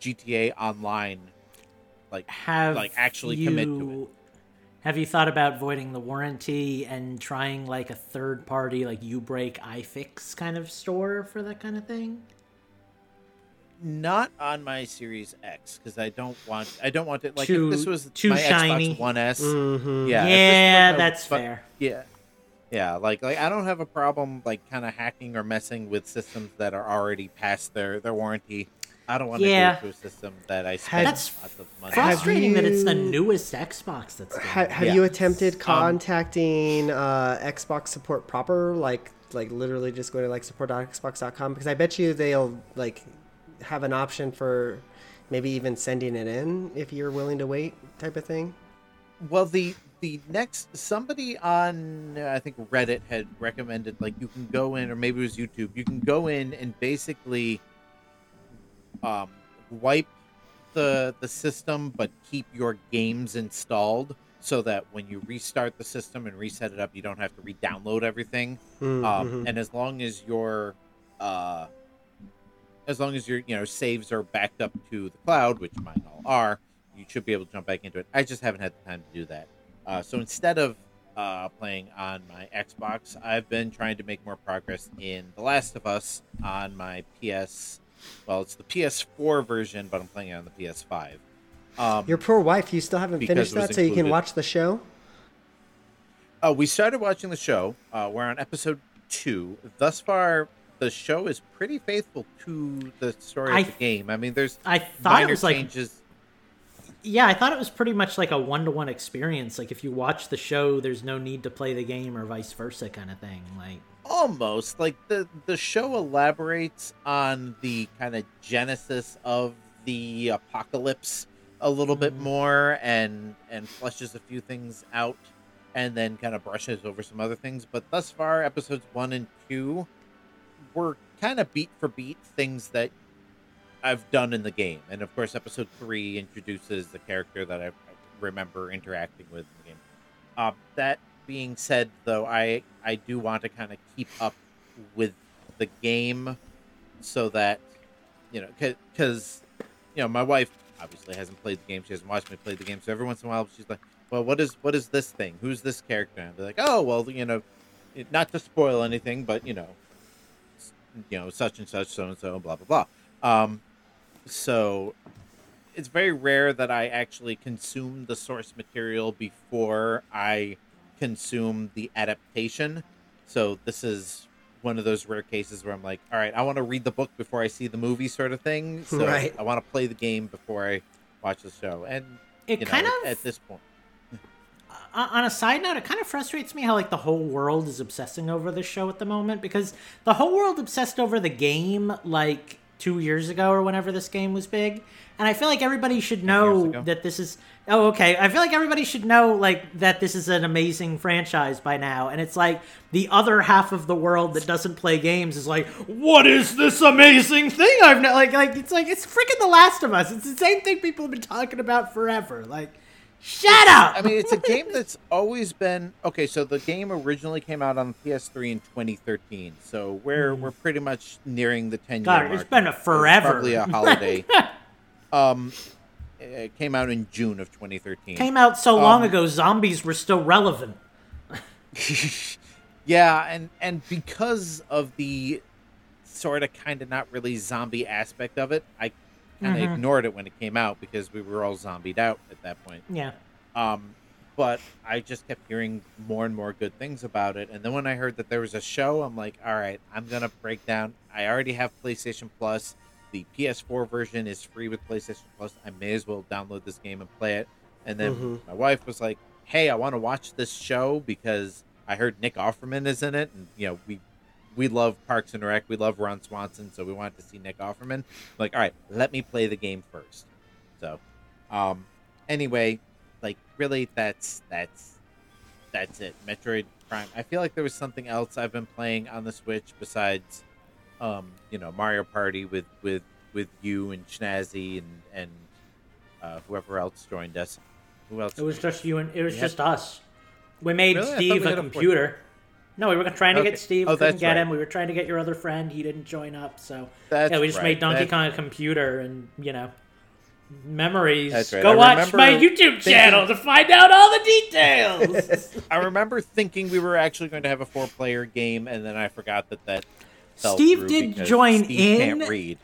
S5: GTA Online. Like
S3: have
S5: like, actually
S3: you,
S5: commit to it.
S3: Have you thought about voiding the warranty and trying like a third party like uBreakiFix kind of store for that kind of thing?
S5: not on my Series X because I don't want I don't want it like
S3: Too-
S5: if this was
S3: too
S5: my
S3: shiny.
S5: Xbox One S.
S4: Mhm.
S5: Yeah,
S3: Yeah, that's fair.
S5: Yeah. Yeah, like like I don't have a problem like kind of hacking or messing with systems that are already past their their warranty. I don't want to
S3: Yeah.
S5: do it to a system that I spend
S3: That's
S5: lots of money.
S4: Have
S3: Frustrating that it's the newest Xbox that's doing
S4: Ha- have
S5: Yeah.
S4: you attempted
S5: Um,
S4: contacting uh, Xbox support proper, like like literally just go to like support.xbox.com? Because I bet you they'll like have an option for maybe even sending it in if you're willing to wait, type of thing.
S5: Well, the the next somebody on uh, I think Reddit had recommended like you can go in or maybe it was YouTube. You can go in and basically um, wipe the the system, but keep your games installed so that when you restart the system and reset it up, you don't have to re-download everything.
S4: Mm,
S5: Um,
S4: mhm.
S5: And as long as your uh, as long as your you know saves are backed up to the cloud, which mine all are, you should be able to jump back into it. I just haven't had the time to do that. Uh, so instead of uh, playing on my Xbox, I've been trying to make more progress in The Last of Us on my PS. Well, it's the PS4 version, but I'm playing it on the PS5. Um,
S4: Your poor wife, you still haven't finished
S5: it was
S4: that, so you can watch the show.
S5: Uh, we started watching the show. Uh, we're on episode two. Thus far, the show is pretty faithful to the story
S3: I-
S5: of the game. I mean, there's
S3: I thought
S5: minor
S3: it was like
S5: changes.
S3: Yeah, I thought it was pretty much like a one to one experience. Like if you watch the show, there's no need to play the game or vice versa kind of thing. Like
S5: Almost like the the show elaborates on the kind of genesis of the apocalypse a little bit mm-hmm. more, and and flushes a few things out, and then kind of brushes over some other things. But thus far, episodes one and two were kind of beat for beat things that I've done in the game, and of course, episode three introduces the character that I remember interacting with in the game. Uh, that being said, though, I I do want to kind of keep up with the game so that you know, because you know, my wife obviously hasn't played the game. She hasn't watched me play the game, so every once in a while she's like, "Well, what is what is this thing? Who's this character?" And I'll be like, "Oh, well, you know, not to spoil anything, but you know, you know, such and such, so and so, blah blah blah." Um, so it's very rare that I actually consume the source material before I consume the adaptation. So this is one of those rare cases where I'm like, all right, I want to read the book before I see the movie, sort of thing. [LAUGHS] So
S4: Right.
S5: I want to play the game before I watch the show. And
S3: it
S5: you know,
S3: kind
S5: at-
S3: of
S5: at this point, [LAUGHS]
S3: Uh, on a side note, it kind of frustrates me how like the whole world is obsessing over this show at the moment because the whole world obsessed over the game like two years ago or whenever this game was big. And I feel like everybody should know that this is. Oh, okay. I feel like everybody should know like that this is an amazing franchise by now. And it's like the other half of the world that doesn't play games is like, what is this amazing thing I've not like like it's like it's freaking The Last of Us. It's the same thing people have been talking about forever. Like, shut up.
S5: I mean, it's a game that's always been okay. So the game originally came out on PS3 in 2013. So we're we're pretty much nearing the 10 year
S3: God,
S5: mark.
S3: it's been a forever.
S5: Probably a holiday. [LAUGHS] um, it came out in June of 2013.
S3: came out so long
S5: Um,
S3: ago, zombies were still relevant. [LAUGHS]
S5: yeah, and and because of the sort of kind of not really zombie aspect of it, I of
S3: Mm-hmm.
S5: ignored it when it came out because we were all zombied out at that point.
S3: Yeah.
S5: Um, but I just kept hearing more and more good things about it. And then when I heard that there was a show, I'm like, all right, I'm gonna break down. I already have PlayStation Plus. The PS4 version is free with PlayStation Plus. I may as well download this game and play it. And then
S4: Mhm.
S5: my wife was like, "Hey, I want to watch this show because I heard Nick Offerman is in it, and you know we we love Parks and Rec, we love Ron Swanson, so we wanted to see Nick Offerman." I'm like, all right, let me play the game first. So, um, anyway, like really, that's that's that's it. Metroid Prime. I feel like there was something else I've been playing on the Switch besides, um, you know, Mario Party with with with you and Schnazzy and and uh, whoever else joined us. Who else?
S3: It was just you and it was
S5: We
S3: just us. We made
S5: Really?
S3: Steve
S5: we
S3: a computer. No, we were trying to
S5: Okay.
S3: get Steve.
S5: Oh,
S3: couldn't get
S5: right.
S3: him. We were trying to get your other friend. He didn't join up. So
S5: That's
S3: yeah, we just
S5: right.
S3: made Donkey
S5: That-
S3: Kong a computer, and you know, memories.
S5: That's right.
S3: Go
S5: I
S3: watch my YouTube
S5: thinking-
S3: channel to find out all the details. [LAUGHS]
S5: I remember thinking we were actually going to have a four-player game, and then I forgot that that.
S3: Steve did join
S5: Steve
S3: in.
S5: Can't read.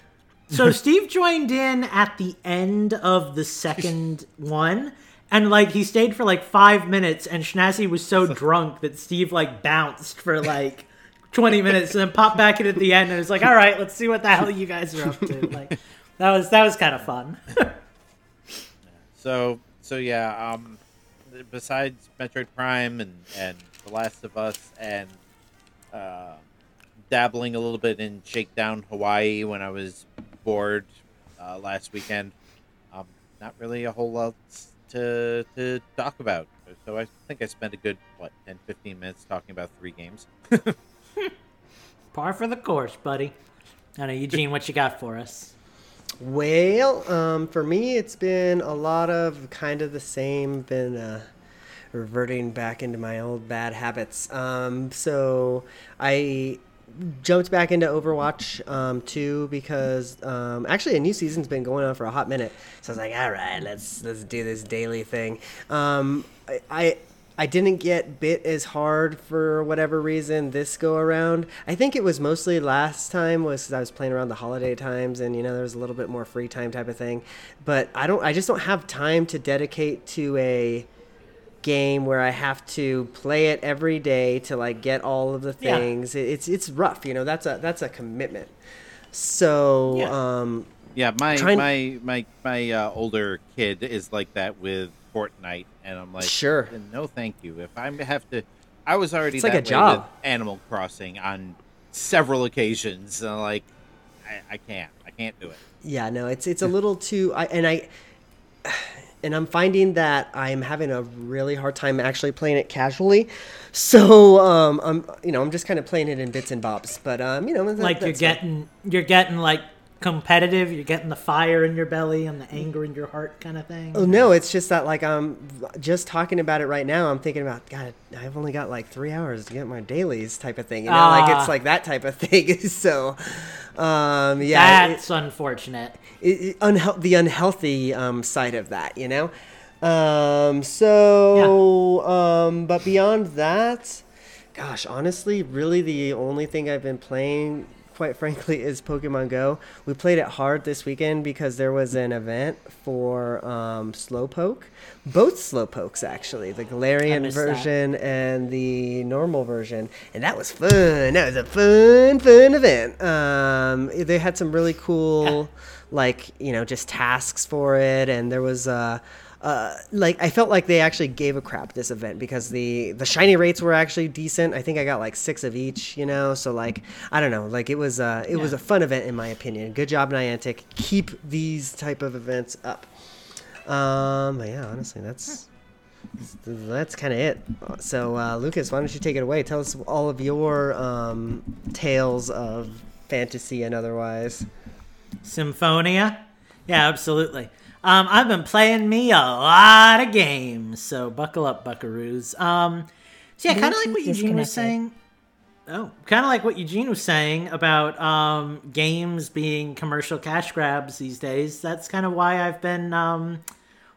S3: so Steve joined in at the end of the second [LAUGHS] one. And like he stayed for like five minutes, and Schnazzy was so [LAUGHS] drunk that Steve like bounced for like twenty minutes, and then popped back in at the end, and was like, "All right, let's see what the hell you guys are up to." [LAUGHS] Like that was that was kind of fun.
S5: So so yeah, um besides Metroid Prime and and The Last of Us and uh dabbling a little bit in Shakedown Hawaii when I was bored uh, last weekend. Um not really a whole lot to to talk about. So I think I spent a good what 10 15 minutes talking about three games. [LAUGHS]
S3: Par for the course, buddy. I know Eugene, what you got for us?
S4: Well, um, for me, it's been a lot of kind of the same. Been uh, reverting back into my old bad habits. Um, so I jumped back into Overwatch um, 2 because um, actually a new season's been going on for a hot minute. So I was like, all right, let's let's do this daily thing. Um, I, I I didn't get bit as hard for whatever reason this go around. I think it was mostly last time was 'cause I was playing around the holiday times and you know there was a little bit more free time type of thing. But I don't I just don't have time to dedicate to a game where I have to play it every day to like get all of the things. It It's it's rough, you know. That's a that's a commitment. So
S3: Yeah.
S4: um
S5: Yeah, my
S4: Trying-
S5: my my my uh, older kid is like that with Fortnite, and I'm like,
S4: Sure.
S5: no, thank you. If I have to, I was already
S4: It's like a
S5: way
S4: job.
S5: with Animal Crossing on several occasions, and I'm like, I, I can't, I can't do it.
S4: Yeah, no, it's it's a little too. I and I and I'm finding that I'm having a really hard time actually playing it casually. So um, I'm you know I'm just kind of playing it in bits and bobs. But um, you know, that-
S3: Like you're getting you're getting like competitive. You're getting the fire in your belly and the anger in your heart, kind of thing.
S4: Oh no, it's just that like I'm just talking about it right now. I'm thinking about God. I've only got like three hours to get my dailies type of thing. You know, like
S3: Ah.
S4: it's like that type of [LAUGHS] thing. so um, yeah, it-
S3: That's unfortunate.
S4: it, it, unhel- the unhealthy um, side of that, you know. Um, so, um, but beyond that, gosh, honestly, really, the only thing I've been playing, quite frankly, is Pokemon Go. We played it hard this weekend because there was an event for um, Slowpoke, both Slowpokes actually, the Galarian
S3: missed that.
S4: version and the normal version, and that was fun. That was a fun, fun event. Um, they had some really cool, like you know, just tasks for it, and there was uh, uh, like I felt like they actually gave a crap this event because the the shiny rates were actually decent. I think I got like six of each, you know. So like I don't know, like it was uh, it was a fun event in my opinion. Good job, Niantic. Keep these type of events up. Um, but yeah, honestly, that's that's kind of it. So uh, Lukas, why don't you take it away? Tell us all of your um, tales of fantasy and otherwise.
S3: Symphonia? Yeah, absolutely. Um, I've been playing me a lot of games, so buckle up, buckaroos. Um, so yeah, kind of like what Eugene was saying. Oh, kind of like what Eugene was saying about um, games being commercial cash grabs these days. That's kind of why I've been um,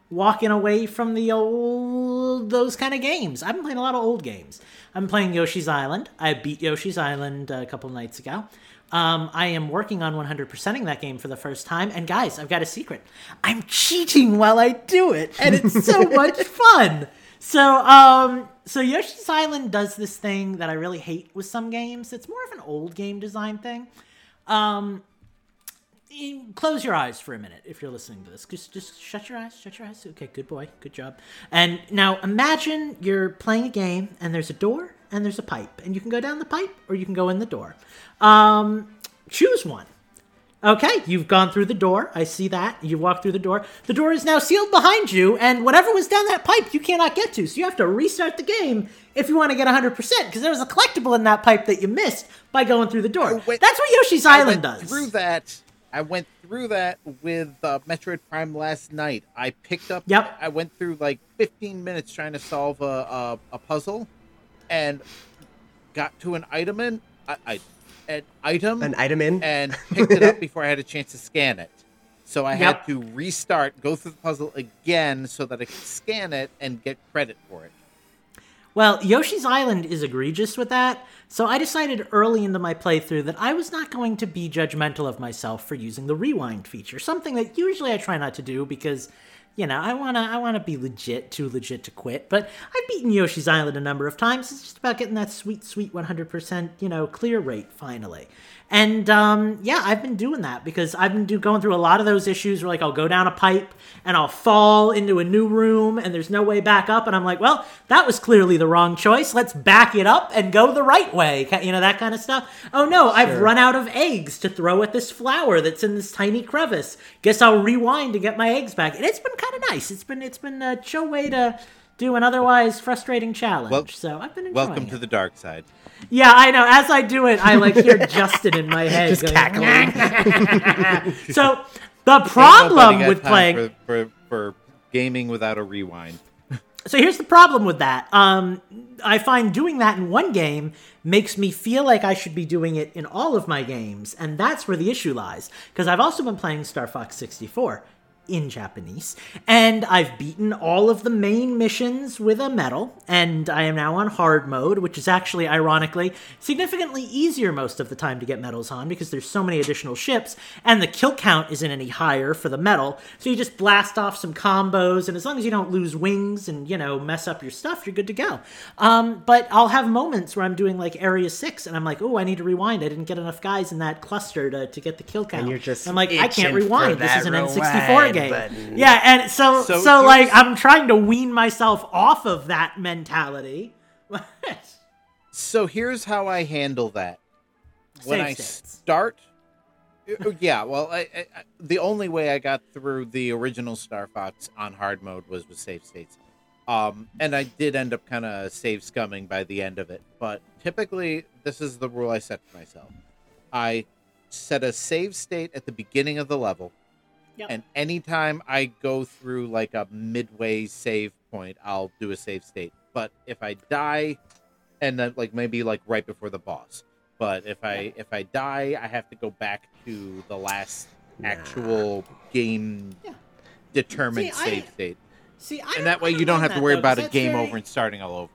S3: walking away from the old those kind of games. I've been playing a lot of old games. I'm playing Yoshi's Island. I beat Yoshi's Island a couple nights ago. Um, I am working on 100%ing that game for the first time. And guys, I've got a secret. I'm cheating while I do it, and it's so [LAUGHS] much fun. So, um, so Yoshi's Island does this thing that I really hate with some games. It's more of an old game design thing. Um, close your eyes for a minute if you're listening to this. Just just shut your eyes. Shut your eyes. Okay, good boy. Good job. And now imagine you're playing a game and there's a door and there's a pipe and you can go down the pipe or you can go in the door. Um, choose one. Okay, you've gone through the door. I see that. You walk through the door. The door is now sealed behind you, and whatever was down that pipe, you cannot get to. So you have to restart the game if you want to get 100%, because there was a collectible in that pipe that you missed by going through the door.
S5: went-
S3: That's what Yoshi's
S5: I
S3: Island
S5: went
S3: does.
S5: Through that, I went through that with uh, Metroid Prime last night. I picked up.
S3: Yep.
S5: I went through like 15 minutes trying to solve a a, a puzzle, and got to an item in I, I an item
S4: An item in.
S5: and picked it up [LAUGHS] before I had a chance to scan it. So I
S3: Yep.
S5: had to restart, go through the puzzle again, so that I could scan it and get credit for it.
S3: Well, Yoshi's Island is egregious with that, so I decided early into my playthrough that I was not going to be judgmental of myself for using the rewind feature, something that usually I try not to do because, you know, I wanna I wanna be legit, too legit to quit. But I've beaten Yoshi's Island a number of times. It's just about getting that sweet, sweet 100%, you know, clear rate finally. And um, yeah, I've been doing that because I've been do, going through a lot of those issues where like I'll go down a pipe and I'll fall into a new room and there's no way back up, and I'm like, well, that was clearly the wrong choice. Let's back it up and go the right way. You know that kind of stuff. Oh no, I've run out of eggs to throw at this flower that's in this tiny crevice. Guess I'll rewind to get my eggs back. And it's been kind of nice. It's been it's been a chill way to do an otherwise frustrating challenge.
S5: Well-
S3: so I've been enjoying
S5: Welcome
S3: it.
S5: to the dark side.
S3: Yeah, I know. As I do it, I like hear [LAUGHS] Justin in my head
S4: Just
S3: going,
S4: cackling. [LAUGHS]
S3: So the problem with playing
S5: for, for for gaming without a rewind.
S3: So here's the problem with that. Um, I find doing that in one game makes me feel like I should be doing it in all of my games, and that's where the issue lies. Because I've also been playing Star Fox 64 in Japanese, and I've beaten all of the main missions with a medal, and I am now on hard mode, which is actually, ironically, significantly easier most of the time to get medals on because there's so many additional ships, and the kill count isn't any higher for the medal, so you just blast off some combos, and as long as you don't lose wings and, you know, mess up your stuff, you're good to go. Um, but I'll have moments where I'm doing like Area 6, and I'm like, oh, I need to rewind. I didn't get enough guys in that cluster to, to get the kill count.
S4: And you're just
S3: I'm like, I can't rewind. This is an N64
S4: rewind
S3: game.
S4: button.
S3: Yeah, and so, so,
S5: So
S3: like, I'm trying to wean myself off of that mentality. [LAUGHS]
S5: So here's how I handle that. When
S3: Save
S5: I
S3: states.
S5: start, Uh, yeah, well, I, I, I- the only way I got through the original Star Fox on hard mode was with save states. Um, and I did end up kind of save scumming by the end of it. But typically, this is the rule I set for myself. I set a save state at the beginning of the level,
S3: Yep.
S5: and anytime I go through like a midway save point, I'll do a save state. But if I die, and then like maybe like right before the boss, but if I if I die, I have to go back to the last actual game
S3: Yeah.
S5: determined
S3: See, I-
S5: save state,
S3: See, I
S5: and that way
S3: I
S5: you don't have to worry
S3: though,
S5: about a game
S3: very-
S5: over and starting all over.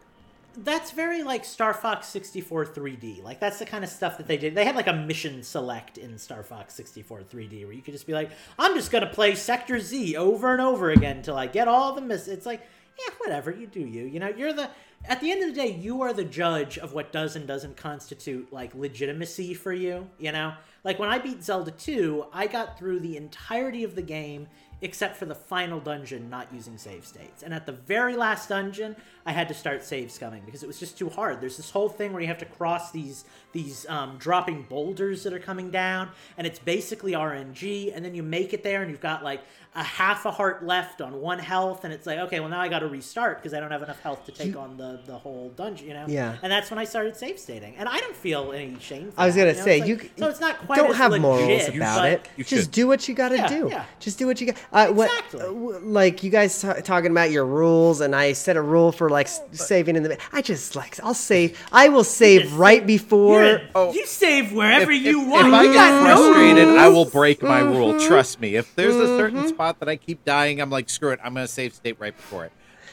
S3: That's very like Star Fox 64 3D. Like that's the kind of stuff that they did. They had like a mission select in Star Fox 64 3D where you could just be like, I'm just gonna play Sector Z over and over again until I get all the miss. It's like, yeah, whatever, you do you. You know, you're the at the end of the day, you are the judge of what does and doesn't constitute like legitimacy for you. You know, like when I beat Zelda 2, I got through the entirety of the game except for the final dungeon not using save states. And at the very last dungeon, I had to start save scumming because it was just too hard. There's this whole thing where you have to cross these these um, dropping boulders that are coming down, and it's basically RNG. And then you make it there, and you've got like a half a heart left on one health, and it's like, okay, well now I got to restart because I don't have enough health to take on the the whole dungeon, you know?
S4: Yeah.
S3: And that's when I started save stating, and I don't feel any shame. For
S4: I was gonna
S3: you know?
S4: say
S3: It's
S4: you
S3: like-
S4: c-
S3: so it's not quite
S4: don't
S3: as
S4: have
S3: legit,
S4: morals about it.
S5: You
S4: Just
S5: should.
S4: do what you got to
S3: Yeah,
S4: do.
S3: yeah.
S4: Just do what you got. Uh, what,
S3: Exactly.
S4: uh, like you guys t- talking about your rules, and I set a rule for like saving in the. I just like I'll save. I will save
S3: just
S4: right before.
S3: You're-
S5: Oh.
S3: you save wherever
S5: if,
S3: you
S5: if-
S3: want.
S5: If I get
S3: got no
S5: frustrated, I will break my rule.
S4: Mm-hmm.
S5: Trust me. If there's a certain spot that I keep dying, I'm like, screw it. I'm gonna save state right before it.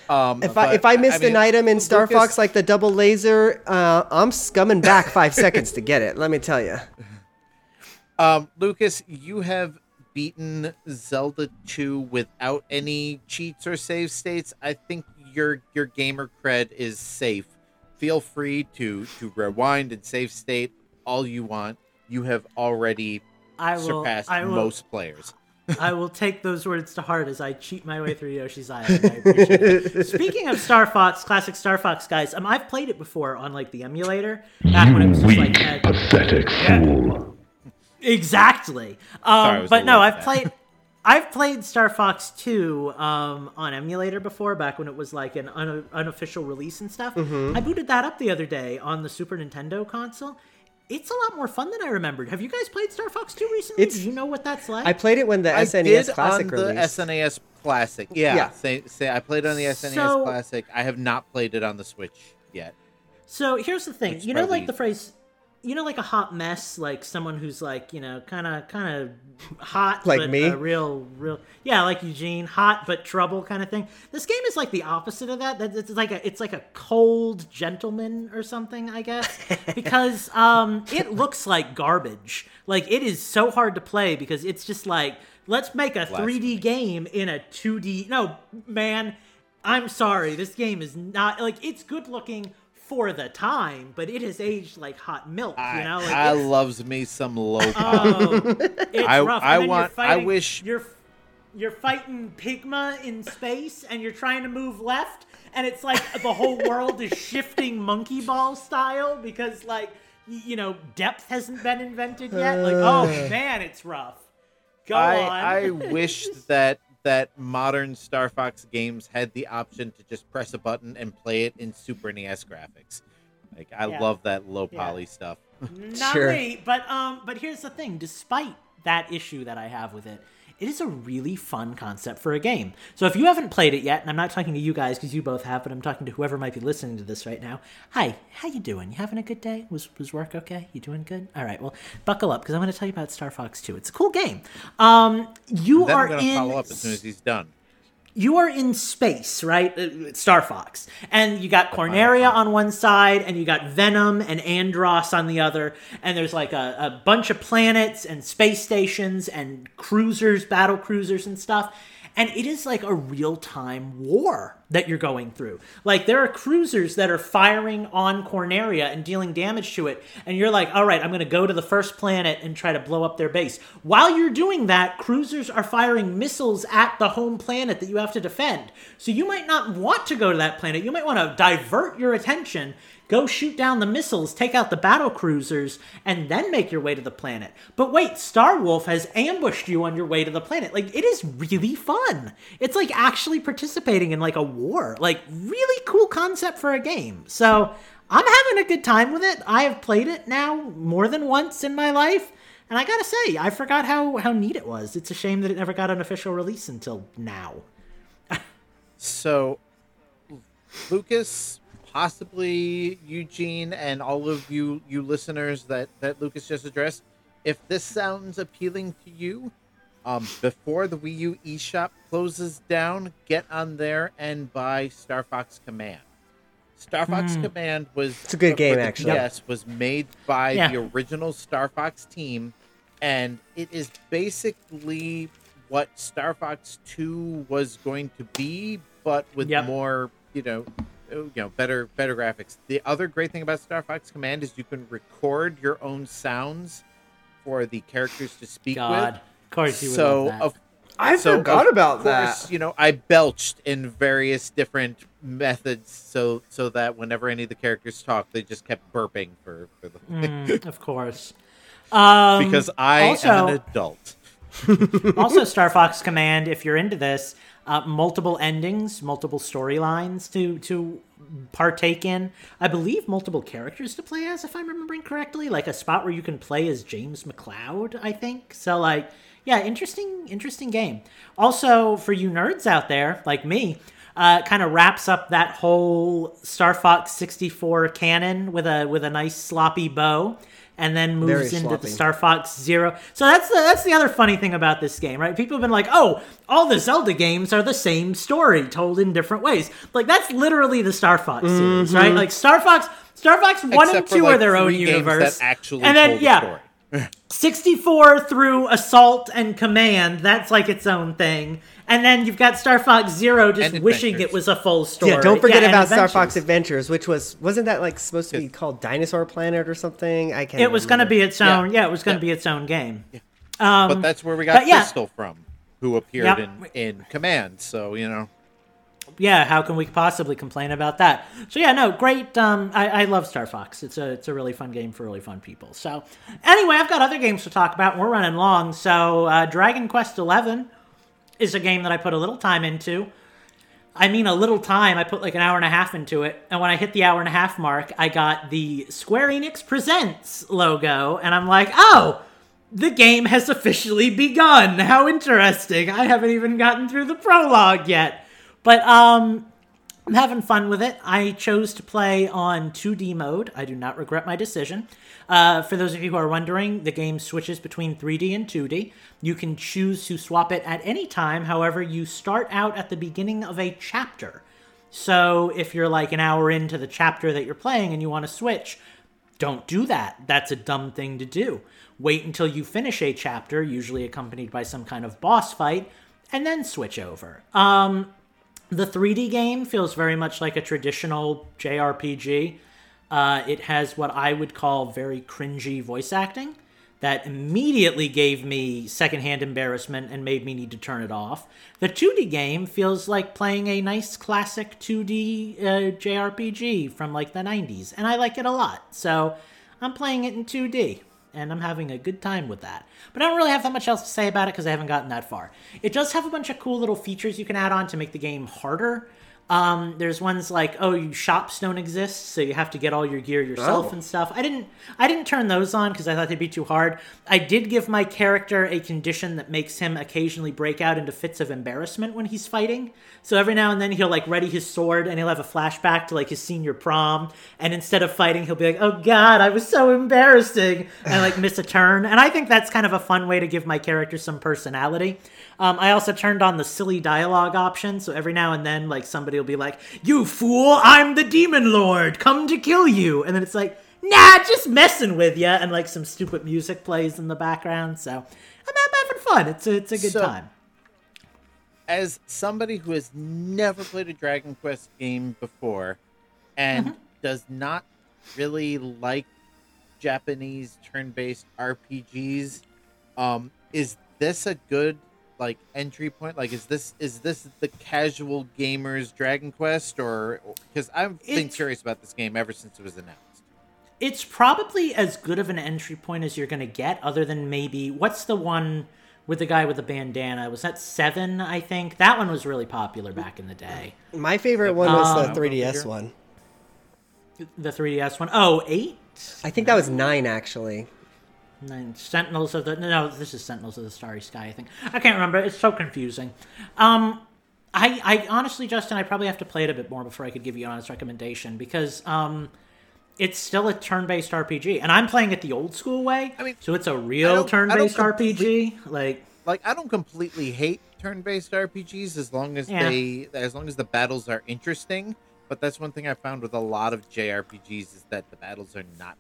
S5: Um,
S4: If I if I missed
S5: mean,
S4: an item in Star
S5: Lukas-
S4: Fox like the double laser, uh, I'm scumming back five seconds to get it. Let me tell you. [LAUGHS]
S5: Um, Lukas, you have beaten Zelda 2 without any cheats or save states. I think your your gamer cred is safe. Feel free to to rewind and save state all you want. You have already
S3: I will.
S5: surpassed
S3: I will.
S5: most players. [LAUGHS]
S3: I will take those words to heart as I cheat my way through Yoshi's Island. I appreciate it. [LAUGHS] Speaking of Star Fox, classic Star Fox guys, um, I've played it before on like the emulator back when it was just like
S6: pathetic fool.
S3: exactly. Um,
S5: was
S3: but no, I've
S5: bad.
S3: played. I've played Star Fox 2 um, on emulator before, back when it was like an un- unofficial release and stuff.
S4: Mm-hmm.
S3: I booted that up the other day on the Super Nintendo console. It's a lot more fun than I remembered. Have you guys played Star Fox 2 recently?
S4: It's-
S3: Do you know what that's like?
S4: I played it when the
S5: I
S4: SNES
S5: did
S4: Classic
S5: on the. SNES Classic. Yeah,
S4: Yeah.
S5: Say, say I played on the SNES
S3: So-
S5: Classic. I have not played it on the Switch yet.
S3: So here's the thing.
S5: Which
S3: You know, like the phrase, you know, like a hot mess, like someone who's like, you know, kind of, kind of hot,
S4: Like
S3: but
S4: me?
S3: a real, real, yeah, like Eugene, hot but trouble kind of thing. This game is like the opposite of that. That it's like a, it's like a cold gentleman or something, I guess, [LAUGHS] because um, it looks like garbage. Like it is so hard to play because it's just like, let's make a 3D game in a 2D. No, man. I'm sorry, this game is not like it's good looking for the time, but it has aged like hot milk. You know, like
S5: I loves me some low
S3: oh, it's
S5: I-
S3: rough.
S5: I
S3: and
S5: want-
S3: You're
S5: I wish-
S3: you're you're fighting Pigma in space, and you're trying to move left, and it's like the whole world is shifting monkey ball style because like you know depth hasn't been invented yet. Like oh uh. man, it's rough. Go on.
S5: I, I [LAUGHS] wish that that modern Star Fox games had the option to just press a button and play it in Super NES graphics. Like I
S3: Yeah.
S5: love that low
S3: Yeah.
S5: poly stuff.
S3: Not
S4: Sure.
S3: me, but um, but here's the thing. Despite that issue that I have with it, it is a really fun concept for a game. So if you haven't played it yet, and I'm not talking to you guys because you both have, but I'm talking to whoever might be listening to this right now. Hi, how you doing? You having a good day? Was was work okay? You doing good? All right, well, buckle up because I'm going to tell you about Star Fox 2. It's a cool game. Um, you are
S5: I'm gonna
S3: in
S5: follow up as soon as he's done.
S3: You are in space, right? Uh, Star Fox. And you got Corneria on one side, and you got Venom and Andross on the other. And there's like a, a bunch of planets and space stations and cruisers, battle cruisers and stuff. And it is like a real time war that you're going through. Like there are cruisers that are firing on Corneria and dealing damage to it. And you're like, all right, I'm going to go to the first planet and try to blow up their base. While you're doing that, cruisers are firing missiles at the home planet that you have to defend. So you might not want to go to that planet. You might want to divert your attention Go shoot down the missiles, take out the battle cruisers, and then make your way to the planet. But wait, Star Wolf has ambushed you on your way to the planet. Like it is really fun. It's like actually participating in like a war. Like really cool concept for a game. So I'm having a good time with it. I have played it now more than once in my life. And I gotta say, I forgot how, how neat it was. It's a shame that it never got an official release until now.
S5: So, Lukas, possibly Eugene, and all of you you listeners that that Lukas just addressed, if this sounds appealing to you, um, before the Wii U eShop closes down, get on there and buy Star Fox Command. Star Fox Command was
S4: It's a good
S5: for
S4: game,
S5: the
S4: actually.
S5: Yes, was made by
S3: Yeah.
S5: the original Star Fox team, and it is basically what Star Fox Two was going to be, but with
S3: Yep.
S5: more, you know, you know, better better graphics. The other great thing about Star Fox Command is you can record your own sounds for the characters to speak
S3: God,
S5: with.
S3: of course you would
S5: so
S3: love that.
S5: of
S4: I
S5: So,
S4: forgot
S5: of
S4: about
S5: course,
S4: that.
S5: You know, I belched in various different methods, so so that whenever any of the characters talked, they just kept burping for for the
S3: Mm, [LAUGHS] of course. Um,
S5: because I
S3: also-
S5: am an adult. [LAUGHS]
S3: also, Star Fox Command, if you're into this, uh, multiple endings, multiple storylines to to partake in. I believe multiple characters to play as, if I'm remembering correctly. Like a spot where you can play as James McCloud, I think. So, like, yeah, interesting, interesting game. Also, for you nerds out there like me. Uh, kind of wraps up that whole Star Fox 64 canon with a with a nice sloppy bow, and then moves
S4: Very
S3: into
S4: sloppy.
S3: the Star Fox Zero. So that's the that's the other funny thing about this game, right? People have been like, "Oh, all the Zelda games are the same story told in different ways." Like that's literally the Star Fox series, right? Like Star Fox, Star Fox One and
S5: Mm-hmm. Except for,
S3: Two are their own universe,
S5: actually
S3: and then yeah,
S5: story.
S3: 64 through Assault and Command, that's like its own thing. And then you've got Star Fox Zero just wishing it was a full story.
S4: Yeah, don't forget
S3: and
S4: about Star Fox Adventures, which was wasn't that like supposed to be called Dinosaur Planet or something? I can't.
S3: It was going to be its own, yeah,
S5: Yeah.
S3: it was going to
S5: Yeah.
S3: be its own game.
S5: but that's where we got
S3: Um, yeah.
S5: Crystal from, who appeared
S3: Yep.
S5: in in Command. So you know,
S3: yeah, how can we possibly complain about that? So yeah, no, great. Um, I, I love Star Fox. It's a it's a really fun game for really fun people. So anyway, I've got other games to talk about. We're running long, so uh, Dragon Quest Eleven is a game that I put a little time into. I mean, a little time. I put like an hour and a half into it, and when I hit the hour and a half mark, I got the Square Enix Presents logo, and I'm like, oh. The game has officially begun. How interesting. I haven't even gotten through the prologue yet. But um I'm having fun with it. I chose to play on 2D mode. I do not regret my decision. Uh, for those of you who are wondering, the game switches between 3D and 2D. You can choose to swap it at any time. However, you start out at the beginning of a chapter. So if you're like an hour into the chapter that you're playing and you want to switch, don't do that. That's a dumb thing to do. Wait until you finish a chapter, usually accompanied by some kind of boss fight, and then switch over. Um, the 3D game feels very much like a traditional JRPG. Uh, it has what I would call very cringy voice acting that immediately gave me secondhand embarrassment and made me need to turn it off. The 2D game feels like playing a nice classic 2D uh, JRPG from like the 90s, and I like it a lot. So I'm playing it in 2D and I'm having a good time with that. But I don't really have that much else to say about it because I haven't gotten that far. It does have a bunch of cool little features you can add on to make the game harder. Um, there's ones like, oh, you shops don't exist, so you have to get all your gear yourself
S4: Oh.
S3: and stuff. I didn't, I didn't turn those on because I thought they'd be too hard. I did give my character a condition that makes him occasionally break out into fits of embarrassment when he's fighting. So every now and then he'll like ready his sword and he'll have a flashback to like his senior prom, and instead of fighting, he'll be like, "Oh God, I was so embarrassing," and like miss a turn. And I think that's kind of a fun way to give my character some personality. Um, I also turned on the silly dialogue option, so every now and then, like somebody will be like, "You fool! I'm the demon lord, come to kill you," and then it's like, "Nah, just messing with you," and like some stupid music plays in the background. So I'm, I'm having fun. It's a it's a good
S5: So-
S3: time.
S5: as somebody who has never played a Dragon Quest game before and
S3: Mm-hmm.
S5: does not really like Japanese turn-based RPGs, um, is this a good like entry point? Like, is this is this the casual gamer's Dragon Quest, or because I've been
S3: It's-
S5: curious about this game ever since it was announced.
S3: It's probably as good of an entry point as you're going to get, other than maybe what's the one with the guy with the bandana? Was that Seven? I think that one was really popular back in the day.
S4: My favorite one was
S3: Um,
S4: the 3DS one.
S3: The 3DS one. Oh, eight.
S4: I think that was nine actually.
S3: Nine Sentinels of the no, this is Sentinels of the Starry Sky. I think I can't remember. It's so confusing. Um, I I honestly, Justin, I probably have to play it a bit more before I could give you an honest recommendation because um, it's still a turn-based RPG, and I'm playing it the old school way.
S5: I mean,
S3: so it's a real
S5: don't- I don't
S3: turn-based RPG. Like,
S5: like I don't completely hate turn-based RPGs as long as
S3: Yeah.
S5: they as long as the battles are interesting. But that's one thing I found with a lot of JRPGs is that the battles are not.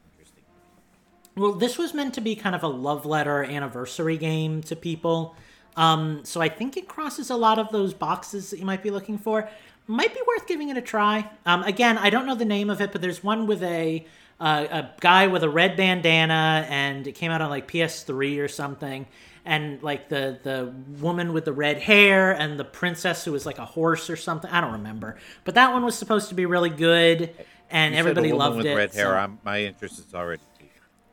S3: Well, this was meant to be kind of a love letter anniversary game to people. Um, so I think it crosses a lot of those boxes that you might be looking for. Might be worth giving it a try. Um, again, I don't know the name of it, but there's one with a uh, a guy with a red bandana, and it came out on like PS3 or something. and like the the woman with the red hair and the princess who was like a horse or something. I don't remember, but that one was supposed to be really good, and
S5: You
S3: everybody loved
S5: with
S3: it.
S5: red hair.
S3: so-
S5: my interest is already.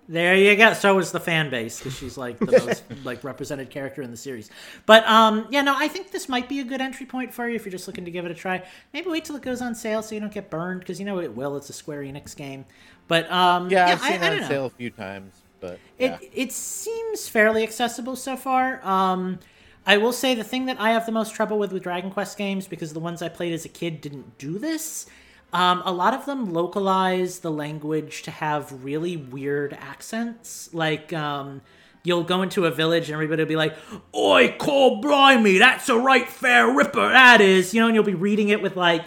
S3: There you go. So was the fan base because she's like the most [LAUGHS] like represented character in the series. But um, yeah, no, I think this might be a good entry point for you if you're just looking to give it a try. Maybe wait till it goes on sale so you don't get burned because you know it will. It's a Square Enix game. But um,
S5: Yeah,
S3: yeah,
S5: I've seen
S3: I
S5: it on sale a few times, but
S3: It it seems fairly accessible so far. Um, I will say the thing that I have the most trouble with with Dragon Quest games because the ones I played as a kid didn't do this. Um, a lot of them localize the language to have really weird accents. Like um, you'll go into a village and everybody will be like, "Oi, call blimey, that's a right fair ripper, that is," you know, and you'll be reading it with like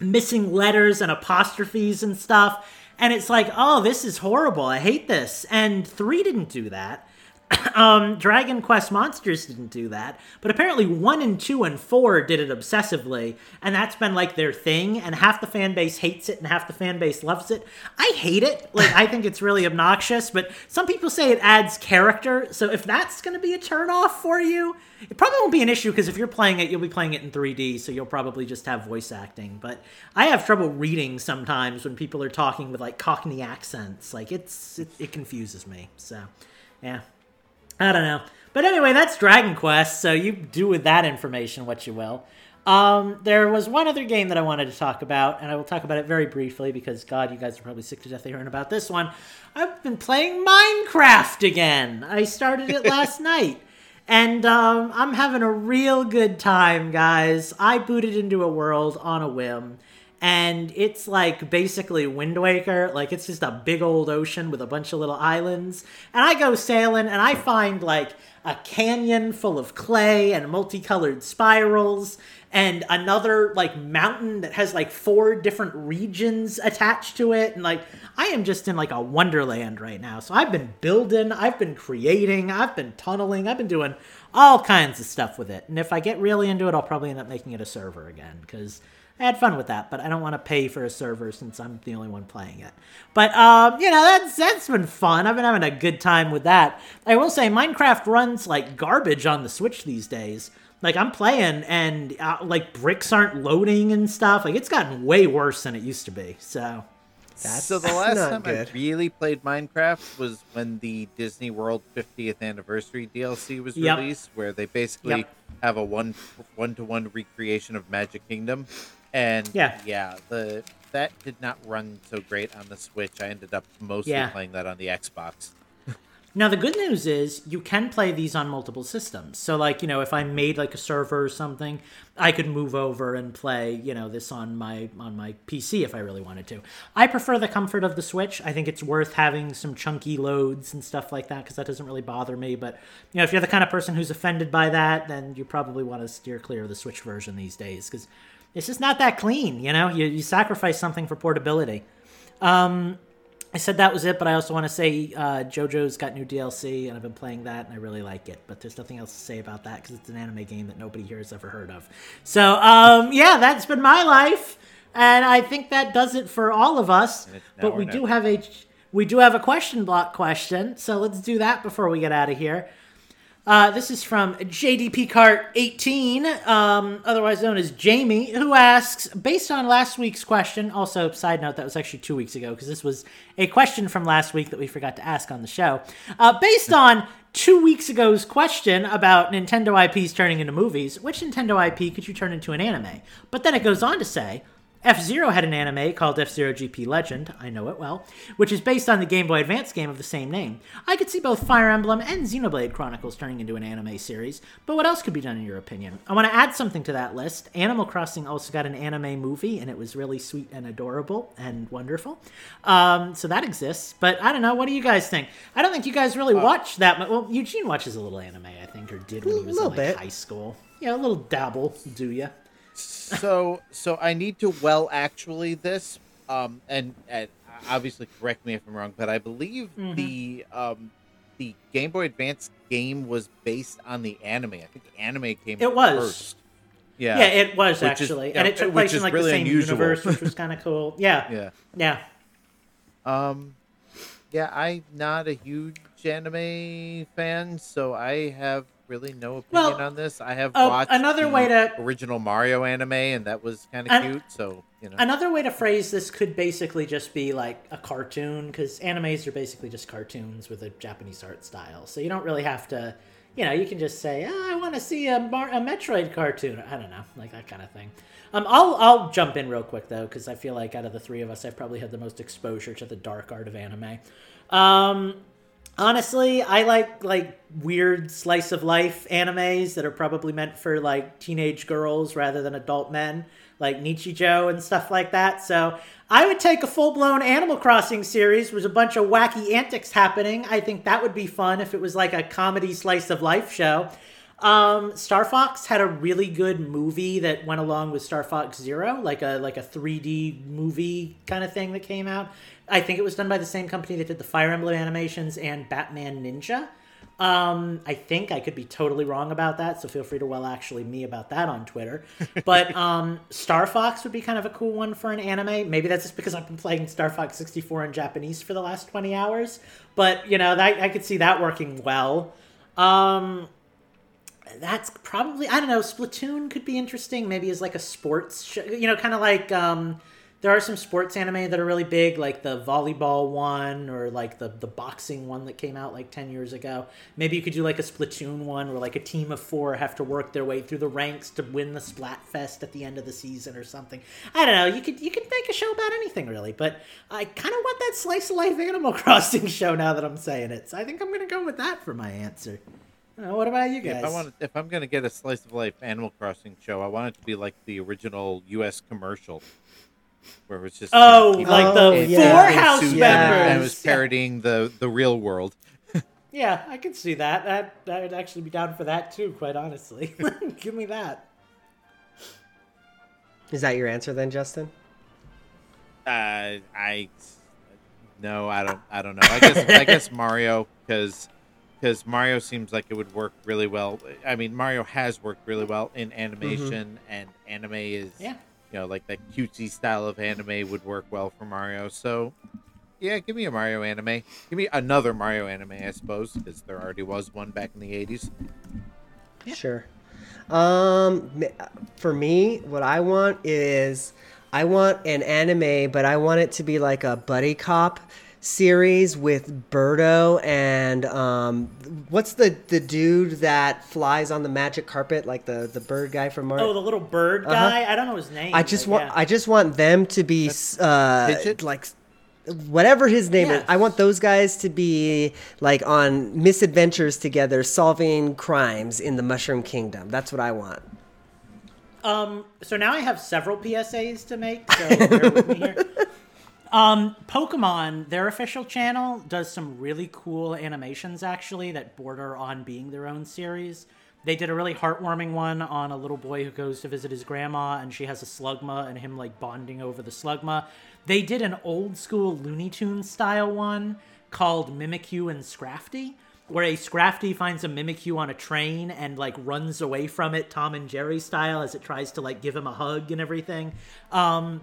S3: missing letters and apostrophes and stuff. And it's like, oh, this is horrible. I hate this. And three didn't do that. [COUGHS] um, Dragon Quest Monsters didn't do that, but apparently one and two and four did it obsessively, and that's been like their thing. And half the fan base hates it, and half the fan base loves it. I hate it. Like I think it's really obnoxious, but some people say it adds character. So if that's going to be a turnoff for you, it probably won't be an issue because if you're playing it, you'll be playing it in 3D, so you'll probably just have voice acting. But I have trouble reading sometimes when people are talking with like Cockney accents. Like it's it, it confuses me. So yeah. I don't know. But anyway, that's Dragon Quest, so you do with that information what you will. Um, there was one other game that I wanted to talk about, and I will talk about it very briefly because, God, you guys are probably sick to death of hearing about this one. I've been playing Minecraft again. I started it last [LAUGHS] night, and um, I'm having a real good time, guys. I booted into a world on a whim and it's like basically Wind Waker. Like it's just a big old ocean with a bunch of little islands. And I go sailing and I find like a canyon full of clay and multicolored spirals and another like mountain that has like four different regions attached to it and like I am just in like a wonderland right now. So I've been building, I've been creating, I've been tunneling, I've been doing all kinds of stuff with it. And if I get really into it, I'll probably end up making it a server again cuz I had fun with that, but I don't want to pay for a server since I'm the only one playing it. But um, you know, that's that's been fun. I've been having a good time with that. I will say Minecraft runs like garbage on the Switch these days. Like I'm playing and uh, like bricks aren't loading and stuff. Like it's gotten way worse than it used to be. So
S4: That's
S5: so the [LAUGHS] last time
S4: good.
S5: I really played Minecraft was when the Disney World 50th anniversary DLC was
S3: Yep.
S5: released, where they basically
S3: Yep.
S5: have a one one to one recreation of Magic Kingdom, and
S3: Yeah.
S5: yeah, the that did not run so great on the Switch. I ended up mostly
S3: Yeah.
S5: playing that on the Xbox. [LAUGHS]
S3: Now the good news is you can play these on multiple systems. So like, you know, if I made like a server or something, I could move over and play, you know, this on my on my PC if I really wanted to. I prefer the comfort of the Switch. I think it's worth having some chunky loads and stuff like that because that doesn't really bother me, but you know, if you're the kind of person who's offended by that, then you probably want to steer clear of the Switch version these days cuz it's just not that clean, you know? You you sacrifice something for portability. Um I said that was it, but I also want to say uh, JoJo's got new DLC, and I've been playing that, and I really like it. But there's nothing else to say about that because it's an anime game that nobody here has ever heard of. So, um, yeah, that's been my life, and I think that does it for all of us.
S5: Now
S3: But we do have a we do have a question block question, so let's do that before we get out of here. Uh, this is from JDP Cart 18, um, otherwise known as Jamie, who asks, based on last week's question, also, side note, that was actually two weeks ago, because this was a question from last week that we forgot to ask on the show. Uh, based on two weeks ago's question about Nintendo IPs turning into movies, which Nintendo IP could you turn into an anime? But then it goes on to say, F Zero had an anime called F Zero GP Legend, I know it well, which is based on the Game Boy Advance game of the same name. I could see both Fire Emblem and Xenoblade Chronicles turning into an anime series, but what else could be done in your opinion? I want to add something to that list. Animal Crossing also got an anime movie, and it was really sweet and adorable and wonderful. Um, so that exists, but I don't know. What do you guys think? I don't think you guys really watch that much. Well, Eugene watches a little anime, I think, or did when he was in like
S4: bit.
S3: high school. Yeah, a little dabble, do ya?
S5: So so I need to well actually this um and, and obviously correct me if I'm wrong, but I believe
S3: Mm-hmm.
S5: the um the Game Boy Advance game was based on the anime. I think the anime came
S3: It was.
S5: first. Yeah.
S3: Yeah, it was
S5: Which
S3: actually,
S5: yeah,
S3: and it took place in like
S5: really
S3: the same
S5: unusual.
S3: universe, which was kind of cool. [LAUGHS] Yeah,
S5: yeah.
S3: yeah.
S5: Um Yeah, I'm not a huge anime fan, so I have really no opinion
S3: Well,
S5: on this. I have
S3: uh,
S5: watched
S3: another
S5: the
S3: way to-
S5: original Mario anime, and that was kind of
S3: An-
S5: cute. So you know,
S3: Another way to phrase this could basically just be like a cartoon, because animes are basically just cartoons with a Japanese art style. So you don't really have to, you know, you can just say, oh, I want to see a, Mar- a Metroid cartoon. I don't know, like that kind of thing. Um, I'll I'll jump in real quick though, because I feel like out of the three of us, I've probably had the most exposure to the dark art of anime. Um, honestly i like like weird slice of life animes that are probably meant for like teenage girls rather than adult men like nichijou and stuff like that. So i would take a full-blown animal crossing series with a bunch of wacky antics happening. I think that would be fun if it was like a comedy slice of life show. Um, Star Fox had a really good movie that went along with Star Fox Zero, like a like a 3D movie kind of thing that came out. I think it was done by the same company that did the Fire Emblem animations and Batman Ninja. Um, I think I could be totally wrong about that, so feel free to well actually me about that on Twitter. [LAUGHS] But um, Star Fox would be kind of a cool one for an anime. Maybe that's just because I've been playing Star Fox 64 in Japanese for the last 20 hours. But you know, that, I could see that working well. Um, that's probably I don't know. Splatoon could be interesting. Maybe as like a sports, show, you know, kind of like um, there are some sports anime that are really big, like the volleyball one or like the the boxing one that came out like ten years ago. Maybe you could do like a Splatoon one where like a team of four have to work their way through the ranks to win the Splatfest at the end of the season or something. I don't know. You could you could make a show about anything really, but I kind of want that slice of life Animal [LAUGHS] Crossing show now that I'm saying it. So I think I'm gonna go with that for my answer. Uh, what about you guys?
S5: if I want, if I'm gonna get a slice of life Animal Crossing show, I want it to be like the original U.S. commercial, where it was just you know,
S3: Oh, like
S4: Oh,
S3: the
S5: in-
S4: yeah.
S3: four house
S5: suits
S3: members.
S5: and, and it was
S3: Yeah.
S5: parodying the the real world. [LAUGHS]
S3: Yeah, I can see that. That I would actually be down for that too. Quite honestly, [LAUGHS] give me that.
S4: Is that your answer then, Justin?
S5: Uh, I no, I don't. I don't know. I guess I [LAUGHS] guess Mario because because Mario seems like it would work really well. I mean, Mario has worked really well in animation, and anime is
S3: Yeah.
S5: You know like that cutesy style of anime would work well for Mario. So yeah, give me a Mario anime. Give me another Mario anime, I suppose, because there already was one back in the '80s.
S4: Sure. Um, for me, what I want is I want an anime, but I want it to be like a buddy cop series with Birdo and um, what's the the dude that flies on the magic carpet, like the the bird guy from Mario.
S3: Oh, the little bird guy. I don't know his name.
S4: Uh-huh. I just want
S3: yeah.
S4: I just want them to be uh like whatever his name
S3: Yeah.
S4: is. I want those guys to be like on misadventures together solving crimes in the Mushroom Kingdom. That's what I want.
S3: Um, so now I have several PSAs to make, so [LAUGHS] bear with me here. Um, Pokemon, their official channel, does some really cool animations actually that border on being their own series. They did a really heartwarming one on a little boy who goes to visit his grandma and she has a slugma and him like bonding over the slugma. They did an old school Looney Tunes style one called Mimikyu and Scrafty where a Scrafty finds a Mimikyu on a train and like runs away from it, Tom and Jerry style, as it tries to like give him a hug and everything. Um,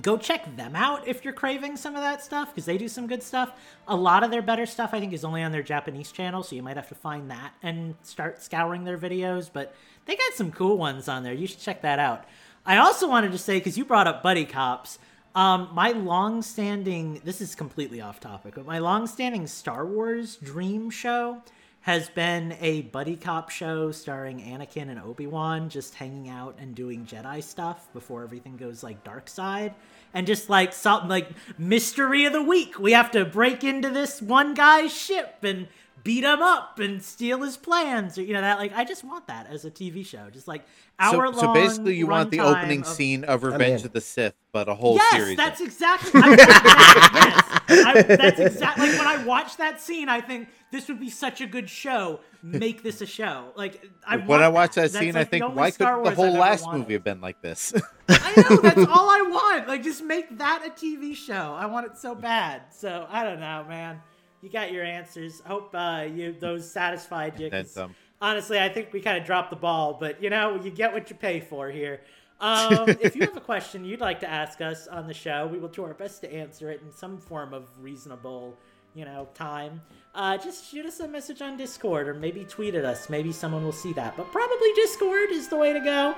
S3: go check them out if you're craving some of that stuff because they do some good stuff. A lot of their better stuff, I think, is only on their Japanese channel, so you might have to find that and start scouring their videos. But they got some cool ones on there. You should check that out. I also wanted to say because you brought up buddy cops. Um, my long-standing this is completely off topic, but my long-standing Star Wars dream show has been a buddy cop show starring Anakin and Obi-Wan just hanging out and doing Jedi stuff before everything goes like dark side. And just like something like mystery of the week. We have to break into this one guy's ship and beat him up and steal his plans or you know that like I just want that as a TV show. Just like hour
S5: So,
S3: long.
S5: so basically, you want the opening
S3: of-
S5: scene of Revenge
S4: in.
S5: of the Sith, but a whole
S3: yes,
S5: series.
S3: that's exactly. I, [LAUGHS] yes, I, that's exactly. Like when I watch that scene, I think this would be such a good show. Make this a show. Like I
S5: when
S3: want
S5: I watch that
S3: That's,
S5: scene,
S3: like,
S5: I think, why couldn't the whole
S3: I've
S5: last
S3: wanted.
S5: movie have been like this? [LAUGHS]
S3: I know that's all I want. Like just make that a TV show. I want it so bad. So I don't know, man you got your answers. Hope uh, you those satisfied you. [LAUGHS]
S5: Um,
S3: honestly, I think we kind of dropped the ball, but you know, you get what you pay for here. [LAUGHS] Um, if you have a question you'd like to ask us on the show, we will do our best to answer it in some form of reasonable, you know, time. Uh, just shoot us a message on Discord or maybe tweet at us. Maybe someone will see that, but probably Discord is the way to go.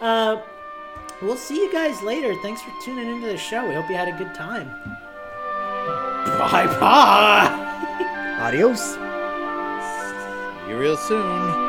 S3: Uh, we'll see you guys later. Thanks for tuning into the show. We hope you had a good time. Bye bye. [LAUGHS]
S4: Adios.
S5: See you real soon.